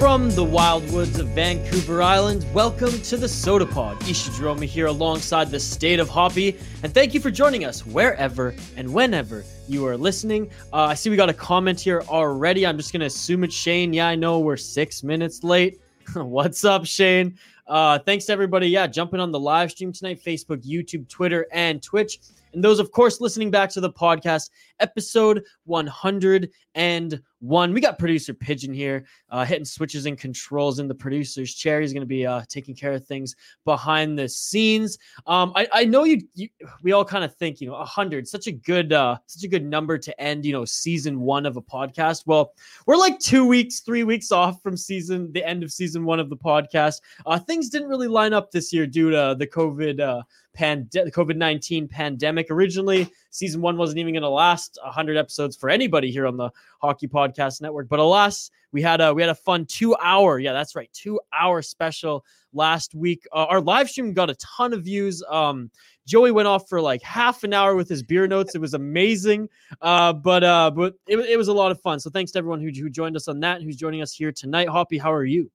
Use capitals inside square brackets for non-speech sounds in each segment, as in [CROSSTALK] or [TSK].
From the wild woods of Vancouver Island, welcome to the Sota Pod. Isha here alongside the state of Hoppy, and thank you for joining us wherever and whenever you are listening. Uh, I see we got a comment here already. I'm just going to assume it's Shane. Yeah, I know we're six minutes late. [LAUGHS] What's up, Shane? Uh, thanks to everybody. Yeah, jumping on the live stream tonight Facebook, YouTube, Twitter, and Twitch. And those, of course, listening back to the podcast, episode 101. We got producer Pigeon here, uh, hitting switches and controls in the producer's chair. He's going to be uh, taking care of things behind the scenes. Um, I, I know you, you. We all kind of think, you know, 100, such a good, uh, such a good number to end, you know, season one of a podcast. Well, we're like two weeks, three weeks off from season, the end of season one of the podcast. Uh, things didn't really line up this year due to the COVID. Uh, pand- COVID 19 pandemic. Originally, season one wasn't even going to last 100 episodes for anybody here on the Hockey Podcast Network. But alas, we had a we had a fun two hour, yeah, that's right, two hour special last week. Uh, our live stream got a ton of views. Um, Joey went off for like half an hour with his beer notes. It was amazing, uh, but uh, but it, it was a lot of fun. So thanks to everyone who, who joined us on that, who's joining us here tonight. Hoppy, how are you?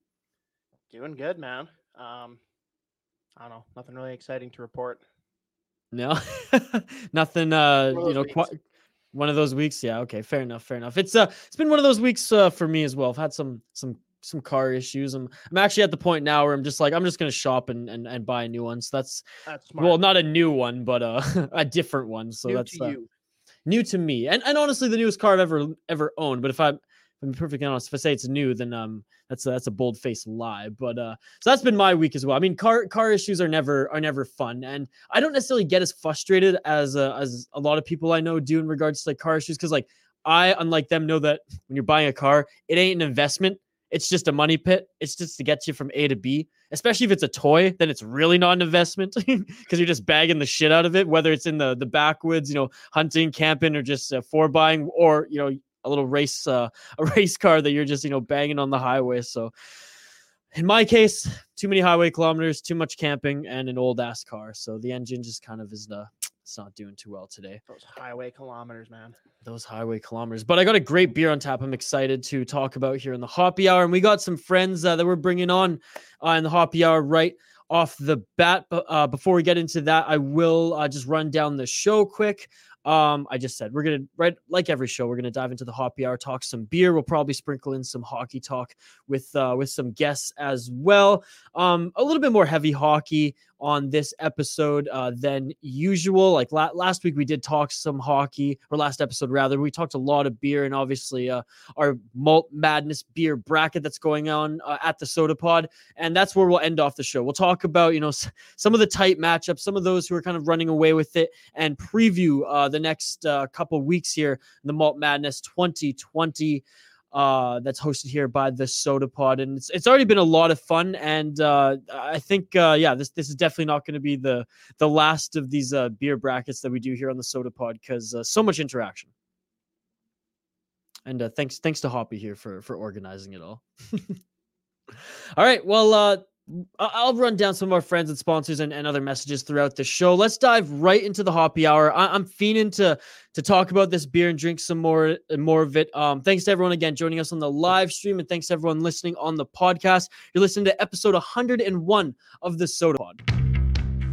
Doing good, man. Um, I don't know, nothing really exciting to report. No, [LAUGHS] nothing. Uh, you know, weeks. one of those weeks. Yeah. Okay. Fair enough. Fair enough. It's uh, it's been one of those weeks uh, for me as well. I've had some some some car issues. I'm I'm actually at the point now where I'm just like I'm just gonna shop and and, and buy a new one. So that's That's smart. well, not a new one, but uh, [LAUGHS] a different one. So New that's to uh, you. new to me, and and honestly, the newest car I've ever ever owned. But if I'm if I'm perfectly honest, if I say it's new, then um, that's a, that's a bold faced lie. But uh, so that's been my week as well. I mean, car car issues are never are never fun, and I don't necessarily get as frustrated as uh, as a lot of people I know do in regards to like car issues because like I, unlike them, know that when you're buying a car, it ain't an investment. It's just a money pit. It's just to get you from A to B. Especially if it's a toy, then it's really not an investment [LAUGHS] because you're just bagging the shit out of it. Whether it's in the the backwoods, you know, hunting, camping, or just uh, for buying, or you know, a little race uh, [LAUGHS] a race car that you're just you know banging on the highway. So in my case, too many highway kilometers, too much camping, and an old ass car. So the engine just kind of is the [TSK] it's not doing too well today Those highway kilometers, man. those highway kilometers. But I got a great beer on tap. I'm excited to talk about here in the Hoppy Hour, and we got some friends uh, that we're bringing on uh, in the Hoppy Hour right off the bat. But uh, before we get into that, I will uh, just run down the show quick. Um, I just said we're gonna right like every show, we're gonna dive into the Hoppy Hour, talk some beer. We'll probably sprinkle in some hockey talk with uh, with some guests as well. Um, a little bit more heavy hockey on this episode uh, than usual. Like la- last week, we did talk some hockey, or last episode rather. We talked a lot of beer and obviously uh, our malt madness beer bracket that's going on uh, at the Sota Pod, and that's where we'll end off the show. We'll talk about you know s- some of the tight matchups, some of those who are kind of running away with it, and preview uh, the next uh, couple weeks here in the Malt Madness 2020 uh, that's hosted here by the Sota Pod, and it's it's already been a lot of fun. And uh, I think, uh, yeah, this this is definitely not going to be the the last of these uh, beer brackets that we do here on the Sota Pod because uh, so much interaction. And uh, thanks thanks to Hoppy here for for organizing it all. [LAUGHS] all right, well, uh, I'll run down some of our friends and sponsors and, and other messages throughout the show. Let's dive right into the Hoppy Hour. I, I'm fiending to to talk about this beer and drink some more and more of it. Um, thanks to everyone again joining us on the live stream, and thanks to everyone listening on the podcast. You're listening to episode 101 of the Sota Pod.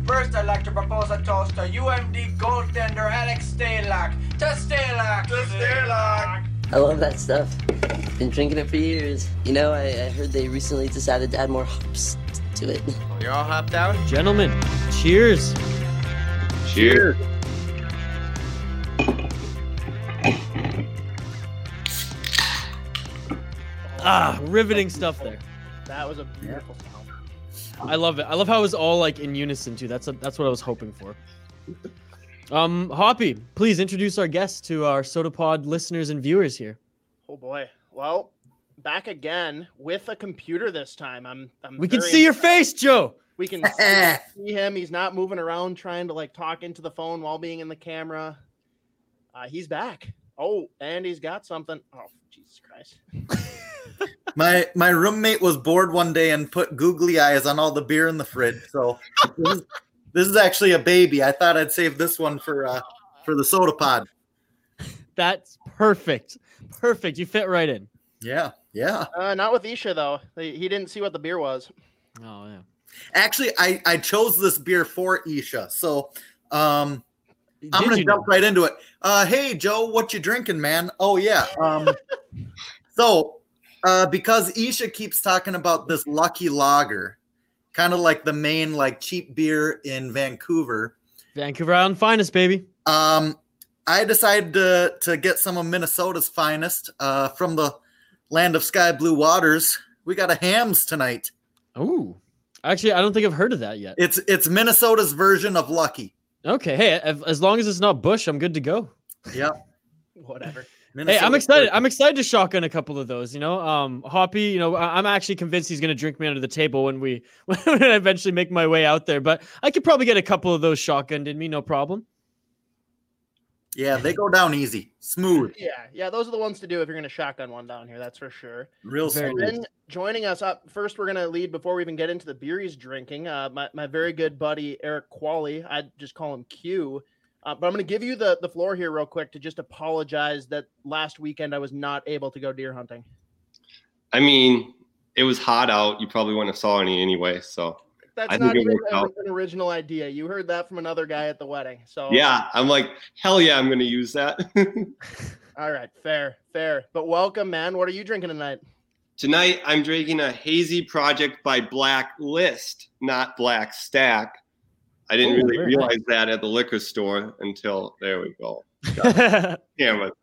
First, I'd like to propose a toast to UMD goaltender Alex Stalock. To Stalock! To Stalock! I love that stuff. Been drinking it for years. You know, I, I heard they recently decided to add more hops to it. You're all hopped out? Gentlemen, cheers. Cheers. Ah, riveting stuff there. That was a beautiful sound. I love it. I love how it was all like in unison too. That's a, that's what I was hoping for. Um, Hoppy, please introduce our guest to our SotaPod listeners and viewers here. Oh boy. Well, back again with a computer this time. I'm. I'm We can very see your face, Joe. We can see, [LAUGHS] see him. He's not moving around trying to like talk into the phone while being in the camera. Uh, he's back. Oh, and he's got something. Oh, Jesus Christ. [LAUGHS] My my roommate was bored one day and put googly eyes on all the beer in the fridge. So this is, this is actually a baby. I thought I'd save this one for uh for the sota pod. That's perfect. Perfect. You fit right in. Yeah, yeah. Uh, not with Isha though. He he didn't see what the beer was. Oh yeah. Actually, I I chose this beer for Isha. So um I'm gonna jump know? right into it. Uh, hey Joe, what you drinking, man? Oh yeah. Um, [LAUGHS] so uh, because Isha keeps talking about this Lucky Lager, kind of like the main like cheap beer in Vancouver. Vancouver Island finest, baby. Um, I decided to to get some of Minnesota's finest uh, from the land of sky blue waters. We got a Hamm's tonight. Ooh. Actually, I don't think I've heard of that yet. It's it's Minnesota's version of Lucky. Okay. Hey, as, as long as it's not Busch, I'm good to go. Yep. [LAUGHS] Whatever. Hey, I'm excited. I'm excited to shotgun a couple of those. You know, um, Hoppy. You know, I- I'm actually convinced he's gonna drink me under the table when we [LAUGHS] when I eventually make my way out there. But I could probably get a couple of those shotgunned in me, no problem. Yeah, they go down easy, smooth, [LAUGHS] Yeah, yeah. Those are the ones to do if you're gonna shotgun one down here. That's for sure. real Very smooth. Then joining us up first, we're gonna lead before we even get into the beer he's drinking. Uh, my, my very good buddy Eric Qualley, I just call him Q. Uh, but I'm gonna give you the the floor here real quick to just apologize that last weekend I was not able to go deer hunting. I mean, it was hot out. You probably wouldn't have saw any anyway. So That's not even worked a- out. an original idea. You heard that from another guy at the wedding. So yeah, I'm like, hell yeah, I'm gonna use that. [LAUGHS] all right, fair, fair. But welcome, man. What are you drinking tonight? Tonight I'm drinking a hazy project by Blacklist, not Black Stack. I didn't Ooh, really realize that at the liquor store until there we go. [LAUGHS] Damn it. but,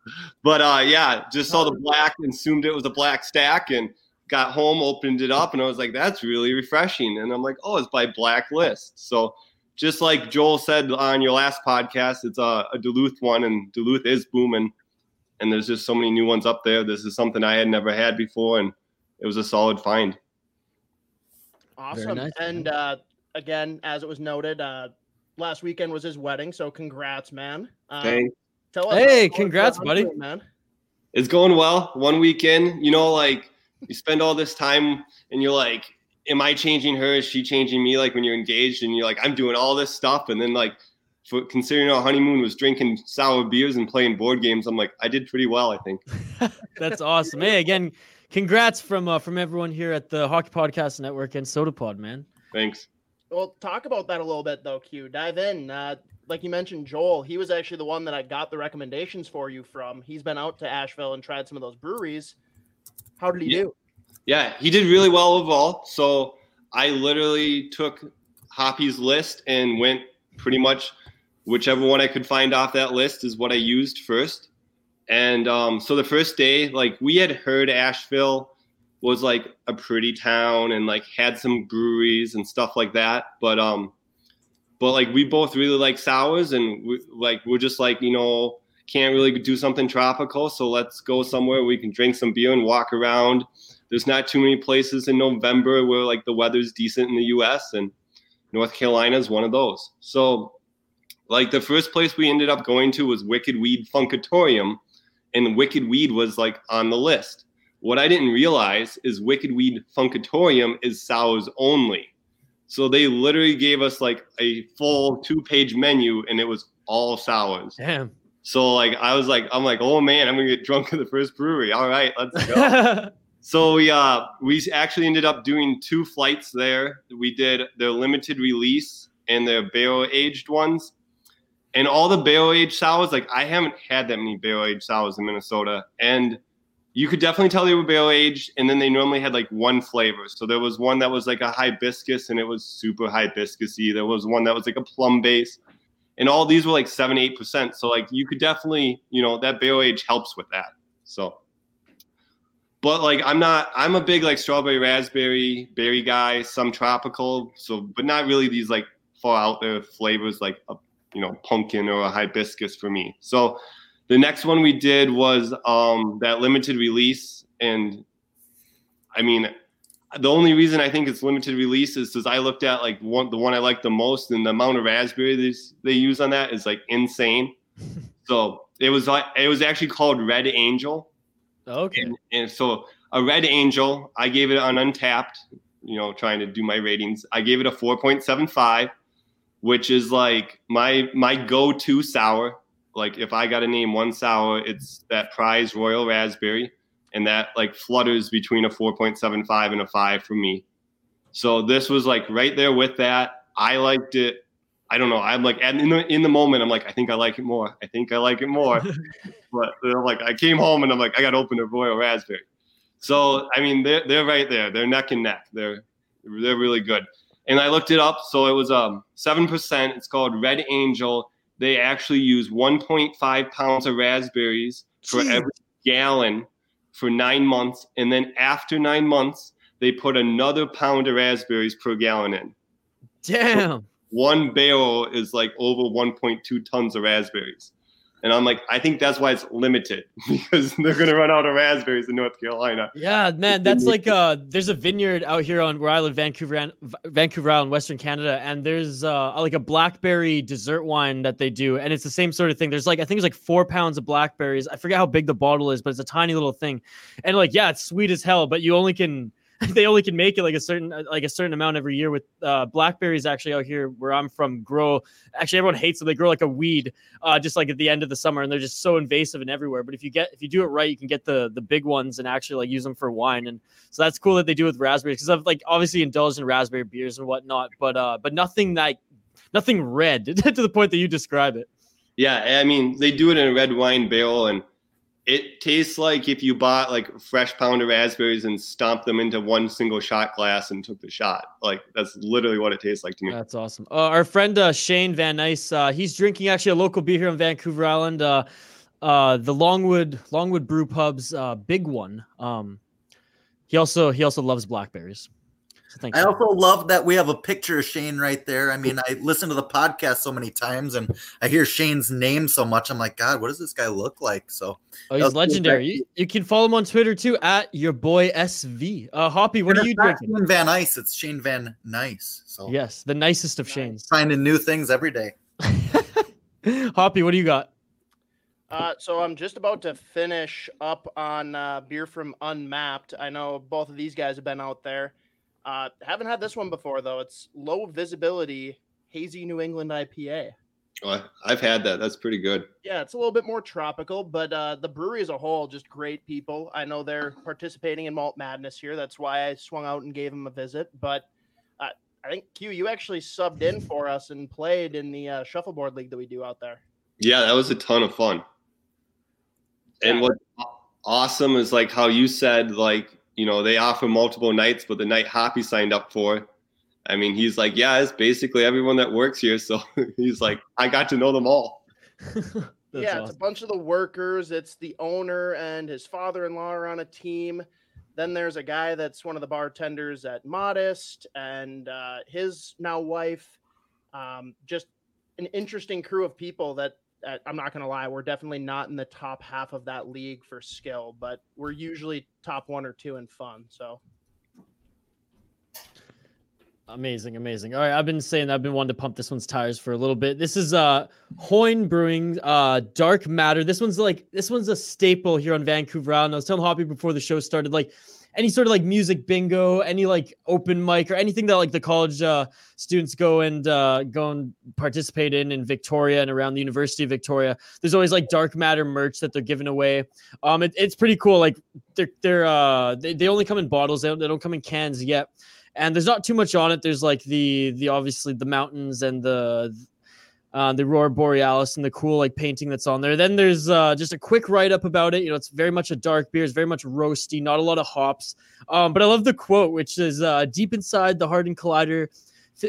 but uh, yeah, just saw the black and assumed it was a black stack and got home, opened it up, and I was like, that's really refreshing. And I'm like, oh, it's by Blacklist. So just like Joel said on your last podcast, it's a, a Duluth one, and Duluth is booming. And there's just so many new ones up there. This is something I had never had before, and it was a solid find. Awesome. nice, and uh, again, as it was noted, uh, last weekend was his wedding. So congrats, man. Um, Thanks. Tell us Hey, congrats, going, buddy. man. It's going well. One weekend, you know, like you spend all this time and you're like, am I changing her? Is she changing me? Like when you're engaged and you're like, I'm doing all this stuff. And then like, for considering our honeymoon was drinking sour beers and playing board games, I'm like, I did pretty well, I think. [LAUGHS] [LAUGHS] That's awesome. Hey, again, congrats from uh, from everyone here at the Hockey Podcast Network and SotaPod, man. Thanks. Well, talk about that a little bit, though, Q. Dive in. Uh, like you mentioned, Joel, he was actually the one that I got the recommendations for you from. He's been out to Asheville and tried some of those breweries. How did he Yeah. do? Yeah, he did really well overall. So I literally took Hoppy's list and went pretty much whichever one I could find off that list is what I used first. And um, so the first day, like we had heard Asheville was like a pretty town and like had some breweries and stuff like that. But um, but like we both really like sours and we, like we're just like you know can't really do something tropical, so let's go somewhere we can drink some beer and walk around there's not too many places in November where like the weather's decent in the US and North Carolina is one of those. So like the first place we ended up going to was Wicked Weed Funkatorium and Wicked Weed was like on the list. What I didn't realize is Wicked Weed Funkatorium is sours only. So they literally gave us like a full two-page menu and it was all sours. Damn. So like I was like I'm like, "Oh man, I'm to get drunk at the first brewery. All right, let's go." [LAUGHS] So we uh we actually ended up doing two flights there. We did their limited release and their barrel aged ones. And all the barrel aged sours, like I haven't had that many barrel aged sours in Minnesota. And you could definitely tell they were barrel aged. And then they normally had like one flavor. So there was one that was like a hibiscus and it was super hibiscusy. There was one that was like a plum base. And all these were like seven, eight percent. So like you could definitely, you know, that barrel age helps with that. So but like I'm not I'm a big like strawberry raspberry berry guy, some tropical, so but not really these like far out there flavors like a you know pumpkin or a hibiscus for me. So the next one we did was um, that limited release, and I mean, the only reason I think it's limited release is because I looked at like one the one I like the most, and the amount of raspberries they use on that is like insane. [LAUGHS] so it was like it was actually called Red Angel, Okay. and, and so a Red Angel, I gave it an Untappd, you know, trying to do my ratings. I gave it a 4.75, which is like my my go-to sour. Like if I got to name one sour, it's that prize Royal Raspberry, and that like flutters between a 4.75 and a 5 for me. So this was like right there with that. I liked it. I don't know. I'm like in the in the moment, I'm like, I think I like it more. I think I like it more. [LAUGHS] but they're like, I came home and I'm like, I got to open a Royal Raspberry. So I mean, they're they're right there. They're neck and neck. They're they're really good. And I looked it up. So it was um seven percent. It's called Red Angel. They actually use 1.5 pounds of raspberries for every gallon for nine months, and then after nine months, they put another pound of raspberries per gallon in. Damn. One barrel is like over 1.2 tons of raspberries. And I'm like, I think that's why it's limited [LAUGHS] because they're gonna run out of raspberries in North Carolina. Yeah, man, [LAUGHS] that's like uh there's a vineyard out here on where I live, Vancouver Island- Vancouver Island, Western Canada, and there's uh like a blackberry dessert wine that they do, and it's the same sort of thing. There's like I think it's like four pounds of blackberries. I forget how big the bottle is, but it's a tiny little thing. And like, yeah, it's sweet as hell, but you only can [LAUGHS] they only can make it like a certain uh, like a certain amount every year with uh blackberries actually out here where I'm from grow actually everyone hates them. They grow like a weed uh just like at the end of the summer and they're just so invasive and everywhere. But if you get if you do it right, you can get the the big ones and actually like use them for wine. And so that's cool that they do with raspberries because I've like obviously indulged in raspberry beers and whatnot, but uh but nothing like nothing red [LAUGHS] to the point that you describe it. Yeah, I mean, they do it in a red wine barrel, and it tastes like if you bought like fresh pound of raspberries and stomped them into one single shot glass and took the shot. Like that's literally what it tastes like to me. That's awesome. Uh, our friend uh, Shane Van Nice, uh, he's drinking actually a local beer here on Vancouver Island. Uh, uh, the Longwood Longwood Brew Pub's uh, big one. Um, he also he also loves blackberries. So thanks. I also love that we have a picture of Shane right there. I mean, I listen to the podcast so many times and I hear Shane's name so much. I'm like, God, what does this guy look like? So oh, he's that's cool. legendary. You, you can follow him on Twitter too at your boy SV. Uh, Hoppy, what are And you it's not drinking? Shane Van Ice, it's Shane Van Nice. So Yes, the nicest of Shanes. finding new things every day. [LAUGHS] Hoppy, what do you got? Uh, so I'm just about to finish up on uh, beer from Unmapped. I know both of these guys have been out there. Uh, haven't had this one before though. It's low visibility hazy New England IPA. Oh, I've had that. That's pretty good. Yeah, it's a little bit more tropical, but uh, the brewery as a whole, just great people. I know they're participating in Malt Madness here. That's why I swung out and gave them a visit. But uh, I think Q, you actually subbed in for us and played in the uh, shuffleboard league that we do out there. Yeah, that was a ton of fun. And Yeah. what's aw- awesome is like how you said, like, you know, they offer multiple nights, but the night Hoppy signed up for, I mean, he's like, yeah, it's basically everyone that works here. So [LAUGHS] he's like, I got to know them all. [LAUGHS] That's yeah, it's a bunch of the workers. It's the owner and his father-in-law are on a team. Then there's a guy that's one of the bartenders at Modist and uh, his now wife. Um, just an interesting crew of people that I'm not going to lie, we're definitely not in the top half of that league for skill, but we're usually top one or two in fun. So Amazing, amazing. All right, I've been saying I've been wanting to pump this one's tires for a little bit. This is uh Hoyne Brewing, uh Dark Matter. This one's like this one's a staple here on Vancouver Island. I was telling Hoppy before the show started, like any sort of like music bingo, any like open mic or anything that like the college uh students go and uh go and participate in in Victoria and around the University of Victoria. There's always like Dark Matter merch that they're giving away. Um it, it's pretty cool. Like they're they're uh they, they only come in bottles, they don't, they don't come in cans yet and there's not too much on it. There's like the the obviously the mountains and the uh, the aurora borealis and the cool like painting that's on there. Then there's uh, just a quick write up about it. You know, it's very much a dark beer. It's very much roasty, not a lot of hops. Um, but I love the quote, which is uh, deep inside the hadron collider.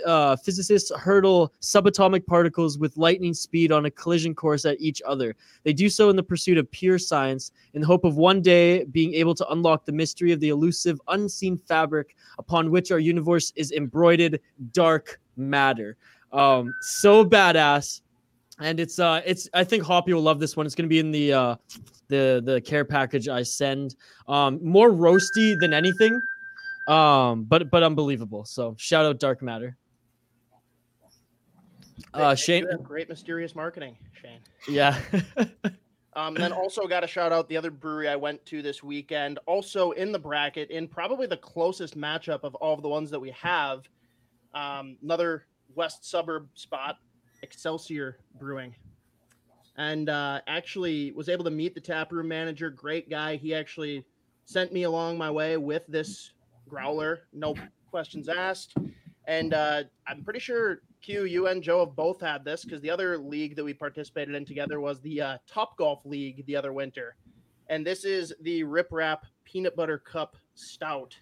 Uh, physicists hurtle subatomic particles with lightning speed on a collision course at each other. They do so in the pursuit of pure science, in the hope of one day being able to unlock the mystery of the elusive, unseen fabric upon which our universe is embroidered dark matter. Um, so badass. and it's uh it's I think Hoppy will love this one. It's gonna be in the uh the the care package I send. Um, more roasty than anything, um, but but unbelievable. So shout out Dark Matter. Uh, Shane, great mysterious marketing, Shane. yeah, [LAUGHS] Um, then also got to shout out the other brewery I went to this weekend, also in the bracket, in probably the closest matchup of all of the ones that we have. Um, another west suburb spot, Excelsior Brewing, and uh, actually was able to meet the taproom manager. Great guy. He actually sent me along my way with this growler, no questions asked. And uh, I'm pretty sure Q, you and Joe have both had this because the other league that we participated in together was the uh, Top Golf League the other winter. And this is the Rip Rap Peanut Butter Cup Stout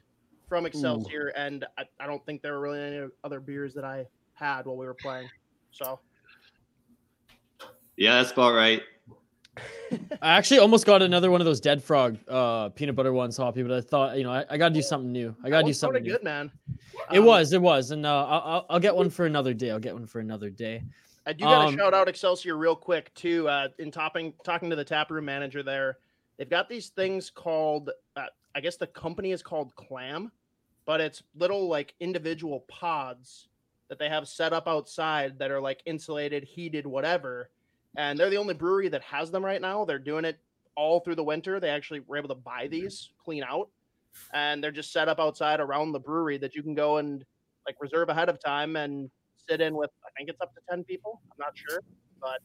from Excelsior. And I, I don't think there were really any other beers that I had while we were playing. So Yeah, that's about right. [LAUGHS] I actually almost got another one of those Dead Frog uh peanut butter ones, Hoppy, but I thought you know I, I gotta do something new. I gotta do one's sorta something new. good, man. It Um, was, it was, and uh, I'll, I'll- I'll get one for another day. I'll get one for another day. I do got to Um, shout out Excelsior real quick too. Uh, in topping, talking to the taproom manager there, they've got these things called. Uh, I guess the company is called Clam, but it's little like individual pods that they have set up outside that are like insulated, heated, whatever. And they're the only brewery that has them right now. They're doing it all through the winter. They actually were able to buy these clean out, and they're just set up outside around the brewery that you can go and like reserve ahead of time and sit in with. I think it's up to ten people. I'm not sure, but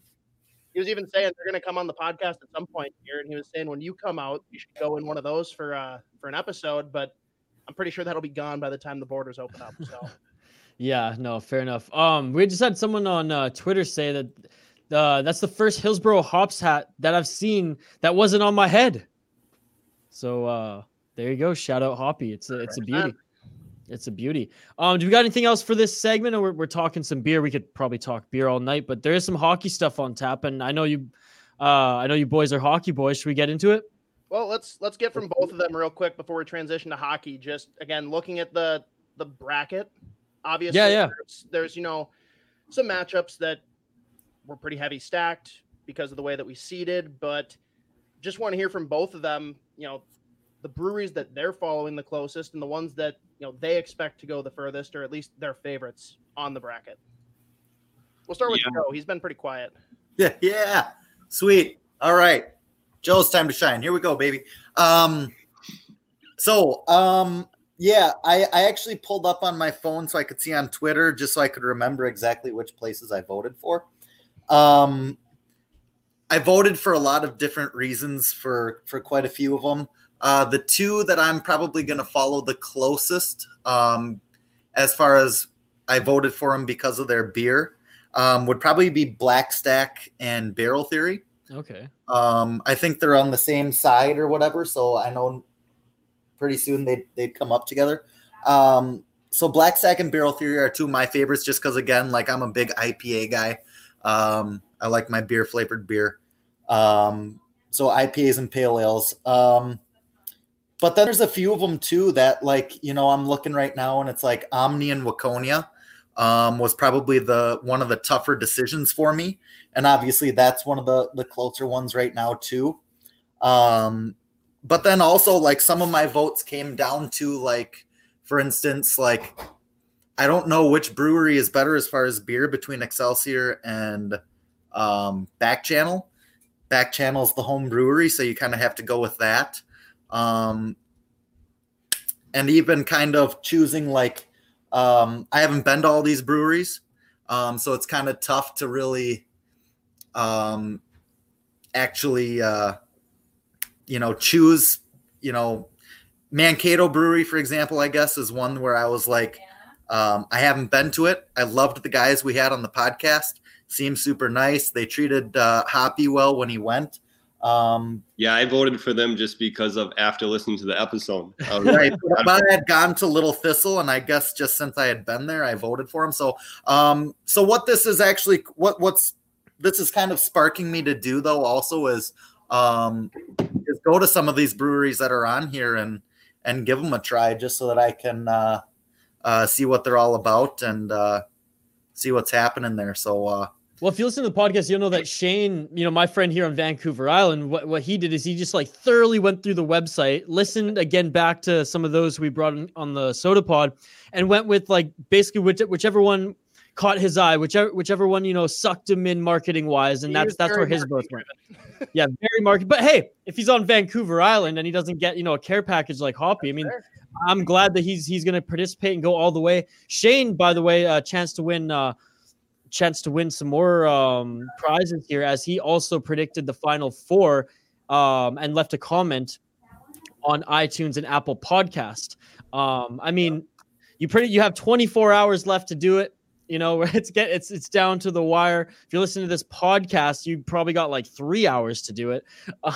he was even saying they're going to come on the podcast at some point here, and he was saying when you come out, you should go in one of those for uh for an episode. But I'm pretty sure that'll be gone by the time the borders open up. So [LAUGHS] Yeah, no, fair enough. Um, we just had someone on uh, Twitter say that uh, that's the first Hillsboro hops hat that I've seen that wasn't on my head. So uh, there you go. Shout out Hoppy. It's a it's a beauty. It's a beauty. Um, do we got anything else for this segment, or we're, we're talking some beer? We could probably talk beer all night, but there is some hockey stuff on tap, and I know you, uh, I know you boys are hockey boys. Should we get into it? Well, let's let's get from both of them real quick before we transition to hockey. Just again, looking at the the bracket, obviously, Yeah, yeah. There's, there's you know some matchups that were pretty heavy stacked because of the way that we seeded, but just want to hear from both of them. You know, the breweries that they're following the closest and the ones that you know they expect to go the furthest, or at least their favorites on the bracket. We'll start with Yeah. Joe. He's been pretty quiet. Yeah, [LAUGHS] yeah. Sweet. All right. Joe's time to shine. Here we go, baby. Um so um yeah, I, I actually pulled up on my phone so I could see on Twitter just so I could remember exactly which places I voted for. Um I voted for a lot of different reasons for for quite a few of them. Uh, the two that I'm probably going to follow the closest, um, as far as I voted for them because of their beer, um, would probably be Black Stack and Barrel Theory. Okay. Um, I think they're on the same side or whatever, so I know pretty soon they'd, they'd come up together. Um, so Black Stack and Barrel Theory are two of my favorites just because, again, like I'm a big IPA guy. Um, I like my beer flavored beer. Um, so IPAs and pale ales. Um, but then there's a few of them too that, like, you know, I'm looking right now and it's like Omni and Waconia um, was probably the one of the tougher decisions for me and obviously that's one of the the closer ones right now too um but then also like some of my votes came down to like for instance like i don't know which brewery is better as far as beer between excelsior and um back channel. Back channel is the home brewery so you kind of have to go with that. Um and even kind of choosing like um i haven't been to all these breweries um so it's kind of tough to really um actually uh you know choose you know mankato brewery for example i guess is one where i was like um i haven't been to it i loved the guys we had on the podcast seemed super nice they treated uh hoppy well when he went um Yeah, I voted for them just because of after listening to the episode. I was right. But I had gone to Little Thistle, and I guess just since I had been there, I voted for him. So, um, so what this is actually what what's this is kind of sparking me to do though also is um is go to some of these breweries that are on here and and give them a try just so that I can uh, uh see what they're all about and uh see what's happening there. So uh Well, if you listen to the podcast, you'll know that Shane, you know, my friend here on Vancouver Island, what, what he did is he just like thoroughly went through the website, listened again back to some of those we brought on the sota pod, and went with like basically which, whichever one caught his eye, whichever whichever one, you know, sucked him in marketing wise. And He that's that's where his both went. [LAUGHS] yeah, very market. But hey, if he's on Vancouver Island and he doesn't get, you know, a care package like Hoppy, I mean. I'm glad that he's he's going to participate and go all the way. Shane, by the way, a chance to win uh chance to win some more um prizes here as he also predicted the final four um and left a comment on iTunes and Apple Podcast. Um I mean, you pretty you have 24 hours left to do it. You know, [LAUGHS] it's get it's it's down to the wire. If you're listening to this podcast, you probably got like three hours to do it.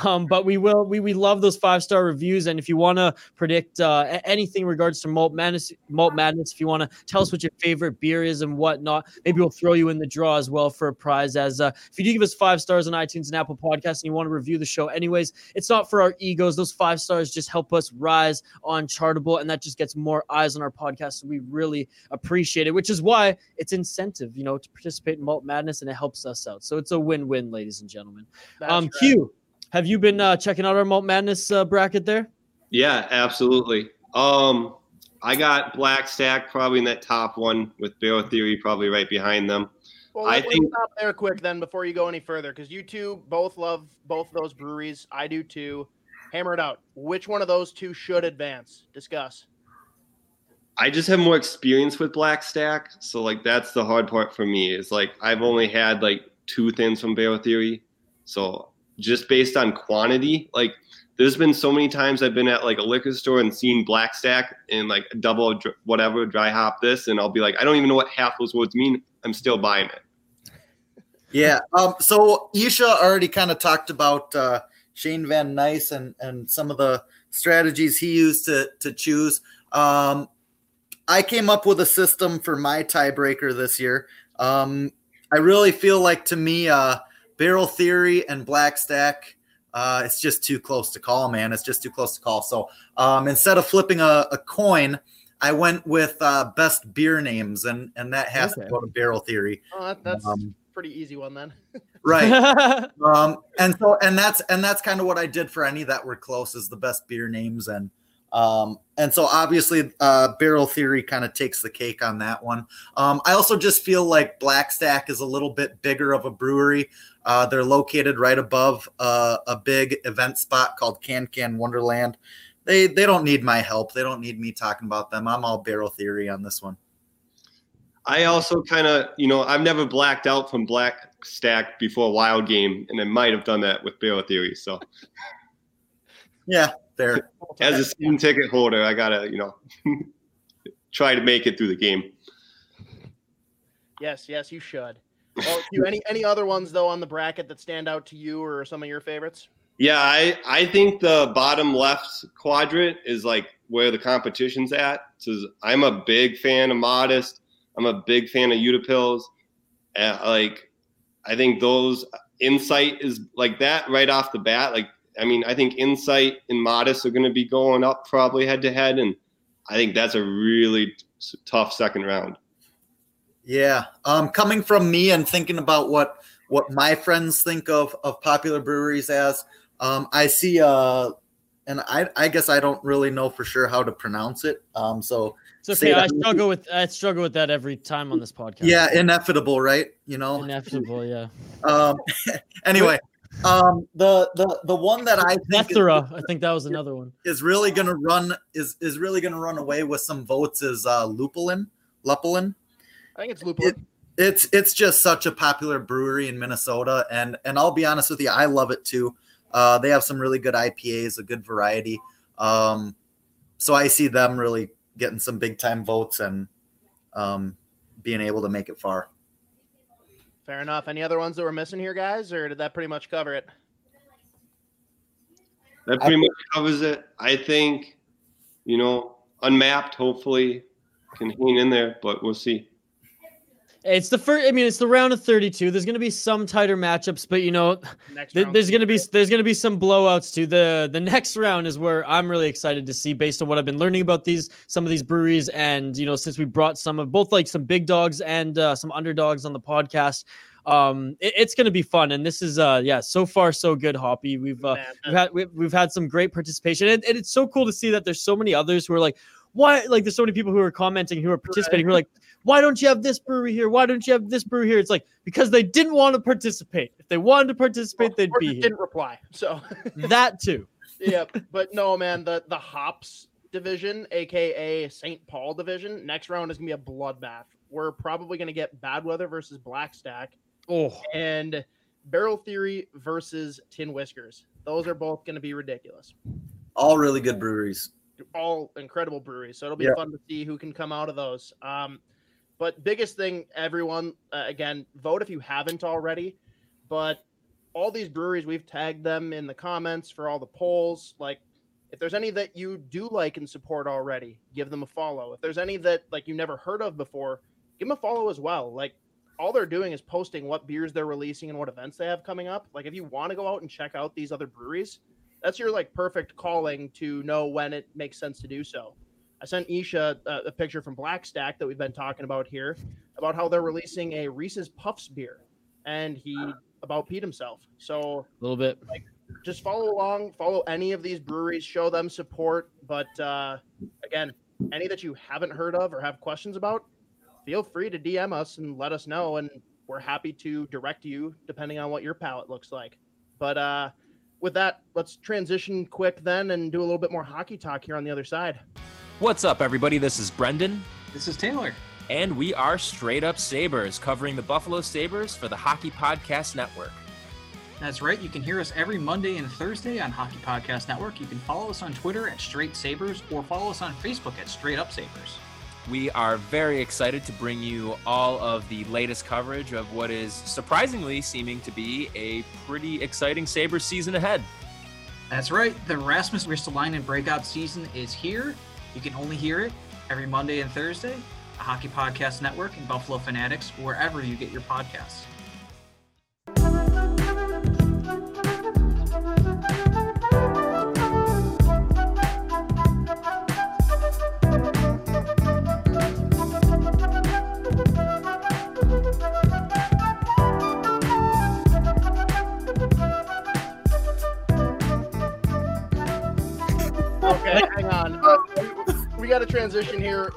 Um, but we will we we love those five star reviews. And if you want to predict uh, anything in regards to malt madness, malt madness, if you want to tell us what your favorite beer is and whatnot, maybe we'll throw you in the draw as well for a prize. As uh, if you do give us five stars on iTunes and Apple Podcasts, and you want to review the show, anyways, it's not for our egos. Those five stars just help us rise on Chartable, and that just gets more eyes on our podcast. So we really appreciate it, which is why it's incentive, you know, to participate in Malt Madness, and it helps us out. So it's a win-win, ladies and gentlemen. That's um, right. Q, have you been uh, checking out our Malt Madness uh, bracket there? Yeah, absolutely. Um, I got Black Stack probably in that top one with Barrel Theory probably right behind them. Well, I let, us think- stop there quick then before you go any further, because you two both love both those breweries. I do too. Hammer it out. Which one of those two should advance? Discuss. I just have more experience with Black Stack, so like that's the hard part for me. Is like I've only had like two things from Barrel Theory, so just based on quantity, like there's been so many times I've been at like a liquor store and seen Black Stack and like double dr- whatever dry hop this, and I'll be like, I don't even know what half those words mean. I'm still buying it. Yeah. Um, so Isha already kind of talked about uh, Shane Van Nice and and some of the strategies he used to to choose. Um, I came up with a system for my tiebreaker this year. Um, I really feel like to me, uh, Barrel Theory and Black Stack. Uh, it's just too close to call, man. It's just too close to call. So um, instead of flipping a, a coin, I went with uh, best beer names, and and that has Okay. to go to Barrel Theory. Oh, that, that's Um, a pretty easy one then. [LAUGHS] right [LAUGHS] um and so and that's and that's kind of what i did for any that were close is the best beer names and um and so obviously uh barrel theory kind of takes the cake on that one. Um i also just feel like black stack is a little bit bigger of a brewery. Uh they're located right above uh, a big event spot called can can wonderland. They they don't need my help. They don't need me talking about them. I'm all barrel theory on this one. I also kind of, you know, I've never blacked out from Black Stack before Wild Game, and I might have done that with Barrel Theory. So. Yeah there as a season ticket holder, I gotta, you know, [LAUGHS] try to make it through the game. Yes, yes, you should. Well, you any any other ones though on the bracket that stand out to you or some of your favorites? Yeah, I I think the bottom left quadrant is like where the competition's at. So I'm a big fan of Modist. I'm a big fan of Utepils. Uh, like, I think those Insight is like that right off the bat. Like, I mean, I think Insight and Modist are going to be going up probably head to head, and I think that's a really t- tough second round. Yeah. Um, coming from me and thinking about what what my friends think of of popular breweries as, um, I see uh and I I guess I don't really know for sure how to pronounce it. Um, so It's okay. I struggle with I struggle with that every time on this podcast. yeah, inevitable, right? You know. inevitable. Yeah, Um, [LAUGHS] anyway, um, the the the one that I think is. I think that was another one. is really gonna run is is really gonna run away with some votes is uh Lupulin. Lupulin. I think it's Lupulin. it's it's just such a popular brewery in Minnesota, and and I'll be honest with you, I love it too. Uh, they have some really good IPAs, a good variety. Um, so I see them really getting some big time votes and um, being able to make it far. Fair enough. Any other ones that we're missing here, guys, or did that pretty much cover it? That pretty much covers it. I think, you know, unmapped hopefully can hang in there, but we'll see. It's the first. I mean, it's the round of 32. There's going to be some tighter matchups, but you know, th- there's going to be there's going to be some blowouts too. The the next round is where I'm really excited to see, based on what I've been learning about these some of these breweries, and you know, since we brought some of both like some big dogs and uh, some underdogs on the podcast. Um, it- it's going to be fun, and this is uh, yeah, so far so good, Hoppy. We've uh, Man, we've had we've, we've had some great participation, and, and it's so cool to see that there's so many others who are like, why? Like, there's so many people who are commenting, who are participating, who are like, why don't you have this brewery here? Why don't you have this brewery here? It's like because they didn't want to participate. If they wanted to participate, they'd be just here. didn't reply. So [LAUGHS] That too. yeah, but no, man, the the hops division, aka St. Paul division, next round is gonna be a bloodbath. We're probably gonna get Bad Weather versus Black Stack Oh, and Barrel Theory versus Tin Whiskers. Those are both gonna be ridiculous. All really good breweries. All incredible breweries. So it'll be Yeah. fun to see who can come out of those. Um, but biggest thing, everyone, uh, again, vote if you haven't already. But all these breweries, we've tagged them in the comments for all the polls. Like, if there's any that you do like and support already, give them a follow. If there's any that like you never heard of before, give them a follow as well. Like, all they're doing is posting what beers they're releasing and what events they have coming up. Like, if you want to go out and check out these other breweries, that's your like perfect calling to know when it makes sense to do so. I sent Isha uh, a picture from Black Stack that we've been talking about here about how they're releasing a Reese's Puffs beer, and he about Pete himself. So a little bit. just follow along, follow any of these breweries, show them support. But uh, again, any that you haven't heard of or have questions about, feel free to DM us and let us know, and we're happy to direct you depending on what your palate looks like. But uh, with that, let's transition quick then and do a little bit more hockey talk here on the other side. What's up, everybody? This is Brendan, This is Taylor. and we are Straight Up Sabres, covering the Buffalo Sabres for the Hockey Podcast Network. That's right. You can hear us every Monday and Thursday on Hockey Podcast Network. You can follow us on Twitter at Straight Sabres or follow us on Facebook at Straight Up Sabres. We are very excited to bring you all of the latest coverage of what is surprisingly seeming to be a pretty exciting Sabres season ahead. That's right. The Rasmus Ristolainen breakout season is here. You can only hear it every Monday and Thursday. The Hockey Podcast Network and Buffalo Fanatics, wherever you get your podcasts. Got a transition here.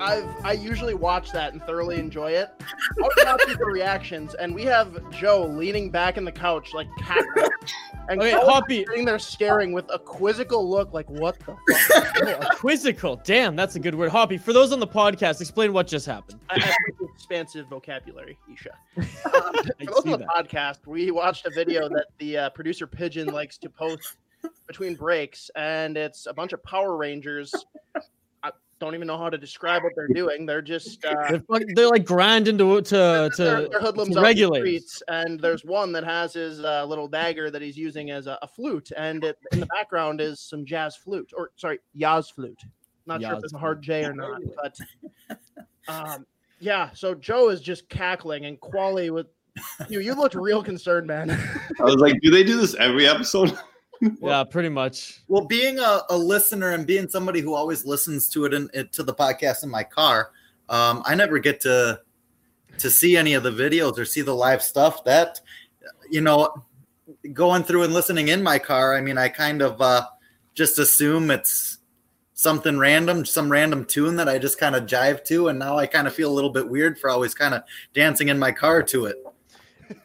I've I usually watch that and thoroughly enjoy it. I was watching the reactions, and we have Joe leaning back in the couch like cackling, [LAUGHS] and Okay, Hoppy. sitting there staring with a quizzical look, like what the fuck. [LAUGHS] Quizzical. Damn, that's a good word. Hoppy, for those on the podcast, explain what just happened. I have expansive vocabulary, Isha. Uh, [LAUGHS] for those on the that. podcast, we watched a video that the uh, producer Pigeon likes to post between breaks, and it's a bunch of Power Rangers. I don't even know how to describe what they're doing. They're just uh, They're, fuck- they're like grinding into to they're, to, they're hoodlums to out in the streets, and there's one that has his uh, little dagger that he's using as a, a flute, and it, in the background is some jazz flute, or sorry, Yaz flute. Not sure if it's a hard J or not, but [LAUGHS] um, yeah. So Joe is just cackling, and Qualley with you. You looked real concerned, man. I was like, do they do this every episode? [LAUGHS] Yeah, pretty much. Well, being a, a listener and being somebody who always listens to it, in, to the podcast in my car, um, I never get to to see any of the videos or see the live stuff. That you know, going through and listening in my car, I mean, I kind of uh, just assume it's something random, some random tune that I just kind of jive to, and now I kind of feel a little bit weird for always kind of dancing in my car to it.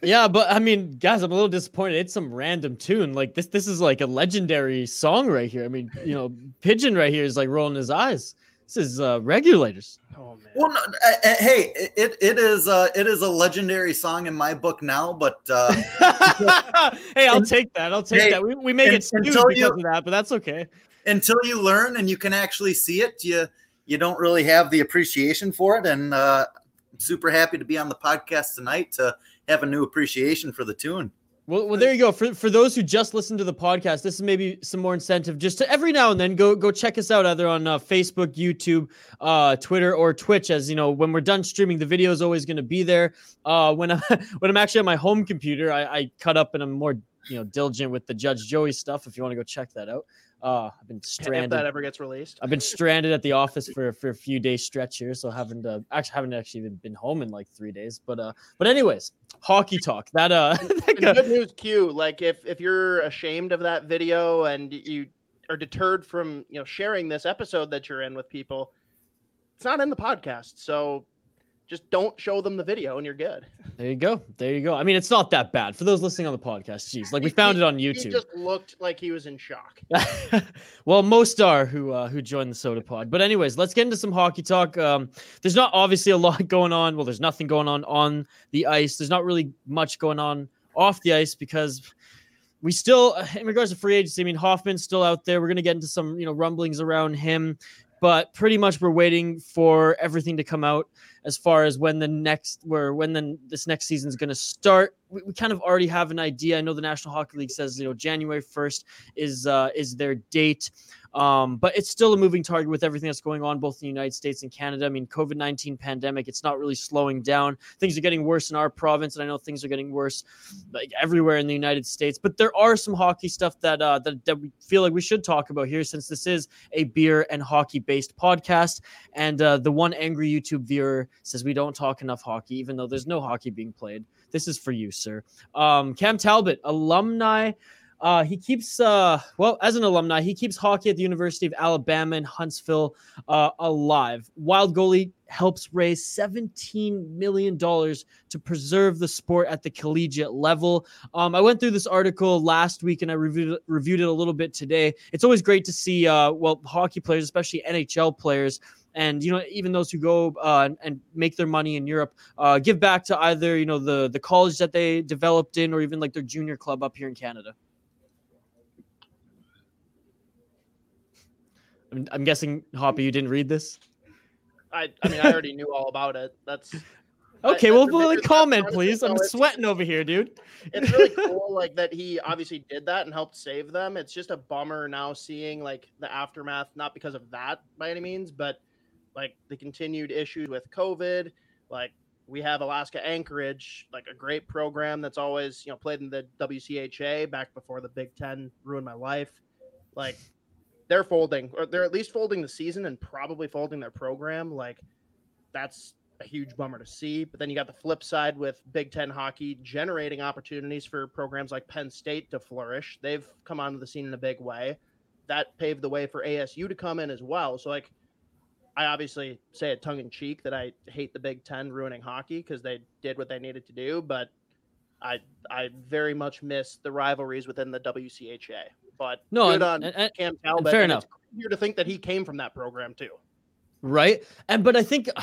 Yeah, but I mean, guys, I'm a little disappointed. It's some random tune. Like this, this is like a legendary song right here. I mean, you know, Pigeon right here is like rolling his eyes. This is uh regulators. Oh man. Well, no, uh, uh, hey, it it is uh, it is a legendary song in my book now, but. Uh, [LAUGHS] hey, I'll take that. I'll take Hey, that. We, we may un- get sued because you- of that, but that's okay. until you learn and you can actually see it, you you don't really have the appreciation for it. And uh, I'm super happy to be on the podcast tonight to have a new appreciation for the tune. Well, well, there you go. For for those who just listened to the podcast, this is maybe some more incentive just to every now and then go go check us out either on uh, Facebook, YouTube, uh, Twitter, or Twitch. As you know, when we're done streaming, the video is always going to be there. Uh, when I [LAUGHS] when I'm actually on my home computer, I, I cut up and I'm more you know diligent with the Judge Joey stuff. If you want to go check that out, uh, I've been If stranded. that ever gets released. I've been stranded at the office for for a few days stretch here, so haven't uh, actually haven't actually even been home in like three days. But uh, but anyways, hockey talk. That uh, [LAUGHS] And good news, Q. Like if if you're ashamed of that video and you are deterred from you know sharing this episode that you're in with people, it's not in the podcast. So just don't show them the video and you're good. there you go, there you go. I mean, it's not that bad for those listening on the podcast. Jeez, like we found it on He YouTube. just looked like he was in shock. [LAUGHS] well, most are who uh, who joined the Sota Pod. But anyways, let's get into some hockey talk. Um, there's not obviously a lot [LAUGHS] going on. Well, there's nothing going on on the ice. There's not really much going on off the ice because we still, in regards to free agency, I mean Hoffman's still out there. We're gonna get into some you know rumblings around him, but pretty much we're waiting for everything to come out as far as when the next where when then this next season is going to start. We, we kind of already have an idea. I know the national hockey league says you know january 1st is uh is their date um, but it's still a moving target with everything that's going on both in the United States and Canada. I mean, COVID 19 pandemic, it's not really slowing down. Things are getting worse in our province, and I know things are getting worse like everywhere in the United States. But there are some hockey stuff that, uh, that, that we feel like we should talk about here since this is a beer and hockey based podcast. And uh, the one angry YouTube viewer says we don't talk enough hockey, even though there's no hockey being played. This is for you, sir. Um, Cam Talbot, alumni. Uh, he keeps, uh, well, as an alumni, he keeps hockey at the University of Alabama in Huntsville uh, alive. Wild Goalie helps raise $17 million to preserve the sport at the collegiate level. Um, I went through this article last week and I reviewed, reviewed it a little bit today. It's always great to see, uh, well, hockey players, especially NHL players, and you know even those who go uh, and- make their money in Europe uh, give back to either you know the the college that they developed in or even like their junior club up here in Canada. I'm, I'm guessing Hoppy, you didn't read this. I I mean I already knew all about it. That's Okay, I- well, ridiculous. comment, please. I'm sweating over here, dude. it's really [LAUGHS] cool like that he obviously did that and helped save them it's just a bummer now seeing like the aftermath not because of that by any means but like the continued issues with covid like we have alaska anchorage like a great program that's always you know played in the wcha back before the big ten ruined my life like they're folding or they're at least folding the season and probably folding their program like that's a huge bummer to see. But then you got the flip side with Big Ten hockey generating opportunities for programs like Penn State to flourish. They've come onto the scene in a big way. That paved the way for ASU to come in as well. So, like, I obviously say it tongue in cheek that I hate the Big Ten ruining hockey because they did what they needed to do, but I I very much miss the rivalries within the WCHA. But No, good and- on and- Cam Talbot. fair enough. It's weird to think that he came from that program too. right and but i think uh,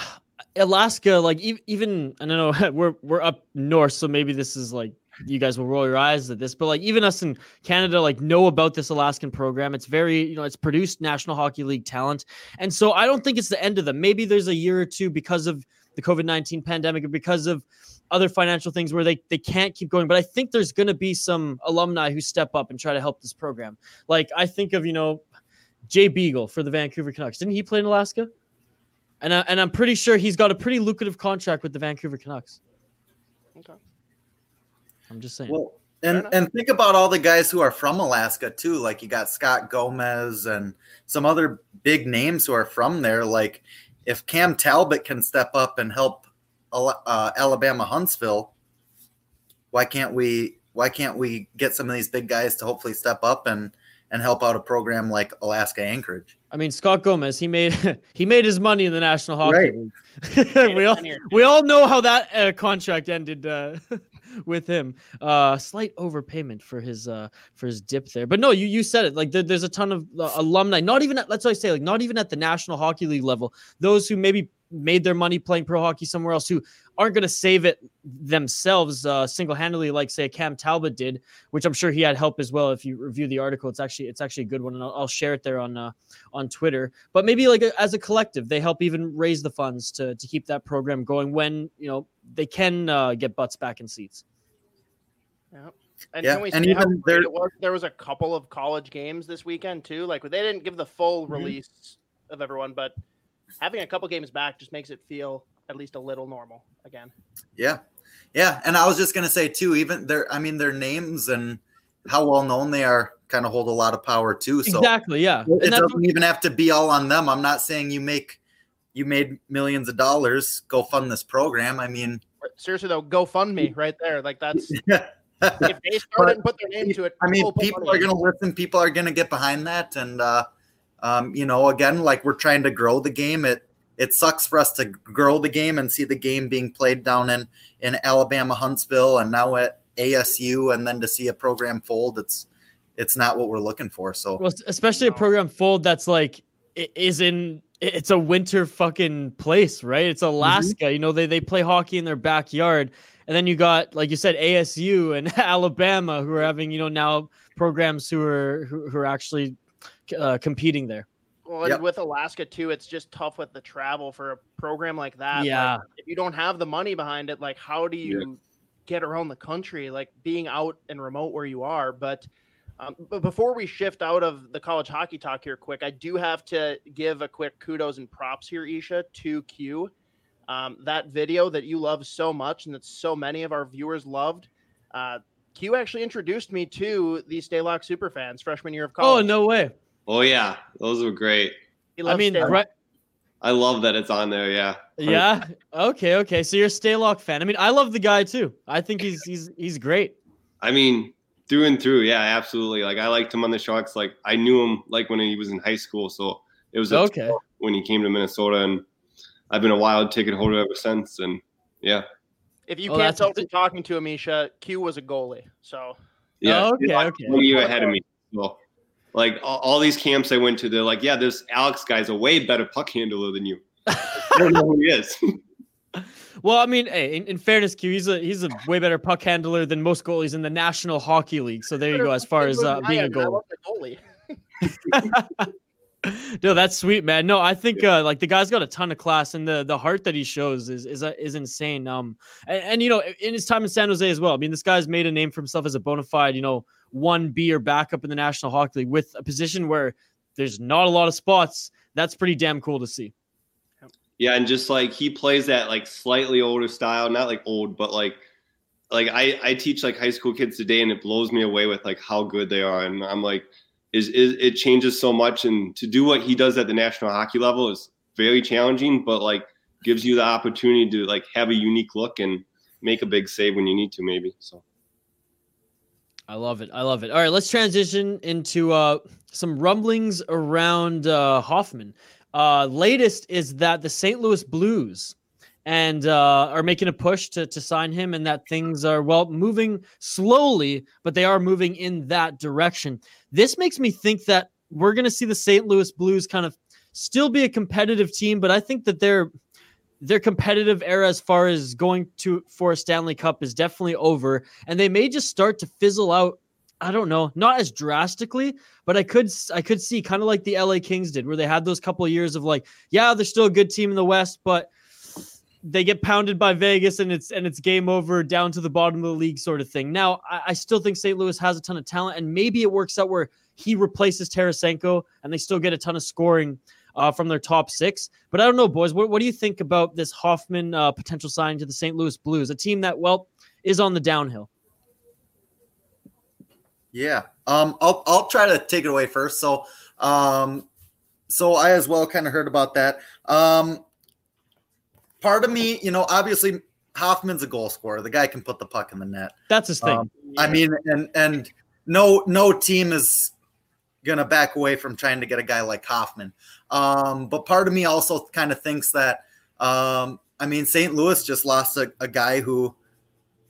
alaska like even i don't know [LAUGHS] we're we're up north so maybe this is like you guys will roll your eyes at this but like even us in canada like know about this alaskan program it's very you know it's produced national hockey league talent and so i don't think it's the end of them maybe there's a year or two because of the covid-19 pandemic or because of other financial things where they they can't keep going but i think there's going to be some alumni who step up and try to help this program like i think of you know jay beagle for the vancouver canucks didn't he play in alaska and, I, and I'm pretty sure he's got a pretty lucrative contract with the Vancouver Canucks. Okay. I'm just saying. Well, and and think about all the guys who are from Alaska too. Like you got Scott Gomez and some other big names who are from there. Like if Cam Talbot can step up and help uh, Alabama Huntsville, why can't we? Why can't we get some of these big guys to hopefully step up and and help out a program like Alaska Anchorage? I mean, Scott Gomez, he made [LAUGHS] he made his money in the National Hockey Right. League. [LAUGHS] we all we all know how that uh, contract ended uh, [LAUGHS] with him. Uh, slight overpayment for his uh, for his dip there, but no, you you said it. Like there, there's a ton of uh, alumni, not even at, let's say like not even at the National Hockey League level. Those who maybe made their money playing pro hockey somewhere else who aren't going to save it themselves uh, single-handedly like say Cam Talbot did which I'm sure he had help as well if you review the article it's actually it's actually a good one and I'll, I'll share it there on uh, on Twitter but maybe like a, as a collective they help even raise the funds to to keep that program going when you know they can uh, get butts back in seats Yeah. And Yeah, can we and say even great there- it was? There was a couple of college games this weekend too. Like they didn't give the full Mm-hmm. release of everyone, but having a couple games back just makes it feel at least a little normal again. Yeah. Yeah. And I was just gonna say too, even their I mean their names and how well known they are kind of hold a lot of power too. So exactly, yeah. it And that's doesn't even have to be all on them. I'm not saying you make you made millions of dollars, go fund this program. I mean, Seriously though, GoFundMe right there. Like that's [LAUGHS] if they started and put their name to it. I mean, people put people money are going to listen. People are going to get behind that, and uh, um, you know, again, like we're trying to grow the game. It it sucks for us to grow the game and see the game being played down in in Alabama, Huntsville, and now at ASU, and then to see a program fold. It's it's not what we're looking for. So Well, es- especially a program fold that's like is in it's a winter fucking place, right? It's Alaska. You know, they they play hockey in their backyard. And then you got, like you said, ASU and [LAUGHS] Alabama who are having, you know, now programs who are who, who are actually uh, competing there. Well, and Yep. with Alaska too, it's just tough with the travel for a program like that. Like, Yeah. if you don't have the money behind it, like how do Yeah. you get around the country? Like being out and remote where you are. But um, but before we shift out of the college hockey talk here, quick, I do have to give a quick kudos and props here, Isha, to Q. Um, that video that you love so much and that so many of our viewers loved. Uh, Q actually introduced me to the Stalock Superfans freshman year of college. Oh, no way. Oh yeah, those were great. I mean, right, I love that it's on there. Yeah. yeah. Okay, okay. So you're a Stalock fan. I mean, I love the guy too. I think he's he's he's great. I mean, through and through, yeah, absolutely. Like I liked him on the Sharks. Like I knew him like when he was in high school, so it was a Okay. when he came to Minnesota, and I've been a wild ticket holder ever since. And yeah, If you Oh, can't that's- tell from talking to Amisha, Q was a goalie. So yeah, Oh, he's okay, like okay. one year ahead of me. So, like all, all these camps I went to, they're like, yeah, this Alex guy's a way better puck handler than you. [LAUGHS] I don't know who he is. [LAUGHS] Well, I mean, hey, in, in fairness, Q, he's a he's a way better puck handler than most goalies in the National Hockey League. So there you go, as far as uh, being a [LAUGHS] goalie. love goalie. No, that's sweet, man. No, I think uh, like the guy's got a ton of class, and the the heart that he shows is is uh, is insane. Um, and, and you know, in his time in San Jose as well. I mean, this guy's made a name for himself as a bona fide, you know, one B or backup in the National Hockey League with a position where there's not a lot of spots. That's pretty damn cool to see. Yeah, and just like he plays that like slightly older style, not like old, but like like I I teach like high school kids today, and it blows me away with like how good they are, and I'm like, is is it changes so much, and to do what he does at the national hockey level is very challenging, but like gives you the opportunity to like have a unique look and make a big save when you need to, maybe. So I love it. I love it. All right, let's transition into uh, some rumblings around uh, Hoffman. Uh, latest is that the St. Louis Blues and uh, are making a push to to sign him, and that things are well moving slowly, but they are moving in that direction. This makes me think that we're going to see the St. Louis Blues kind of still be a competitive team, but I think that their their competitive era as far as going to for a Stanley Cup is definitely over, and they may just start to fizzle out. I don't know, not as drastically, but I could I could see kind of like the LA Kings did, where they had those couple of years of like, yeah, they're still a good team in the West, but they get pounded by Vegas and it's and it's game over down to the bottom of the league sort of thing. Now, I, I still think St. Louis has a ton of talent, and maybe it works out where he replaces Tarasenko and they still get a ton of scoring uh, from their top six. But I don't know, boys. What, what do you think about this Hoffman uh, potential signing to the St. Louis Blues, a team that well is on the downhill? Yeah. Um, I'll I'll try to take it away first. So, um, so I as well kind of heard about that. Um, part of me, you know, obviously Hoffman's a goal scorer. The guy can put the puck in the net. That's his thing. Um, I mean, and and no no team is gonna back away from trying to get a guy like Hoffman. Um, but part of me also kind of thinks that um, I mean St. Louis just lost a, a guy who,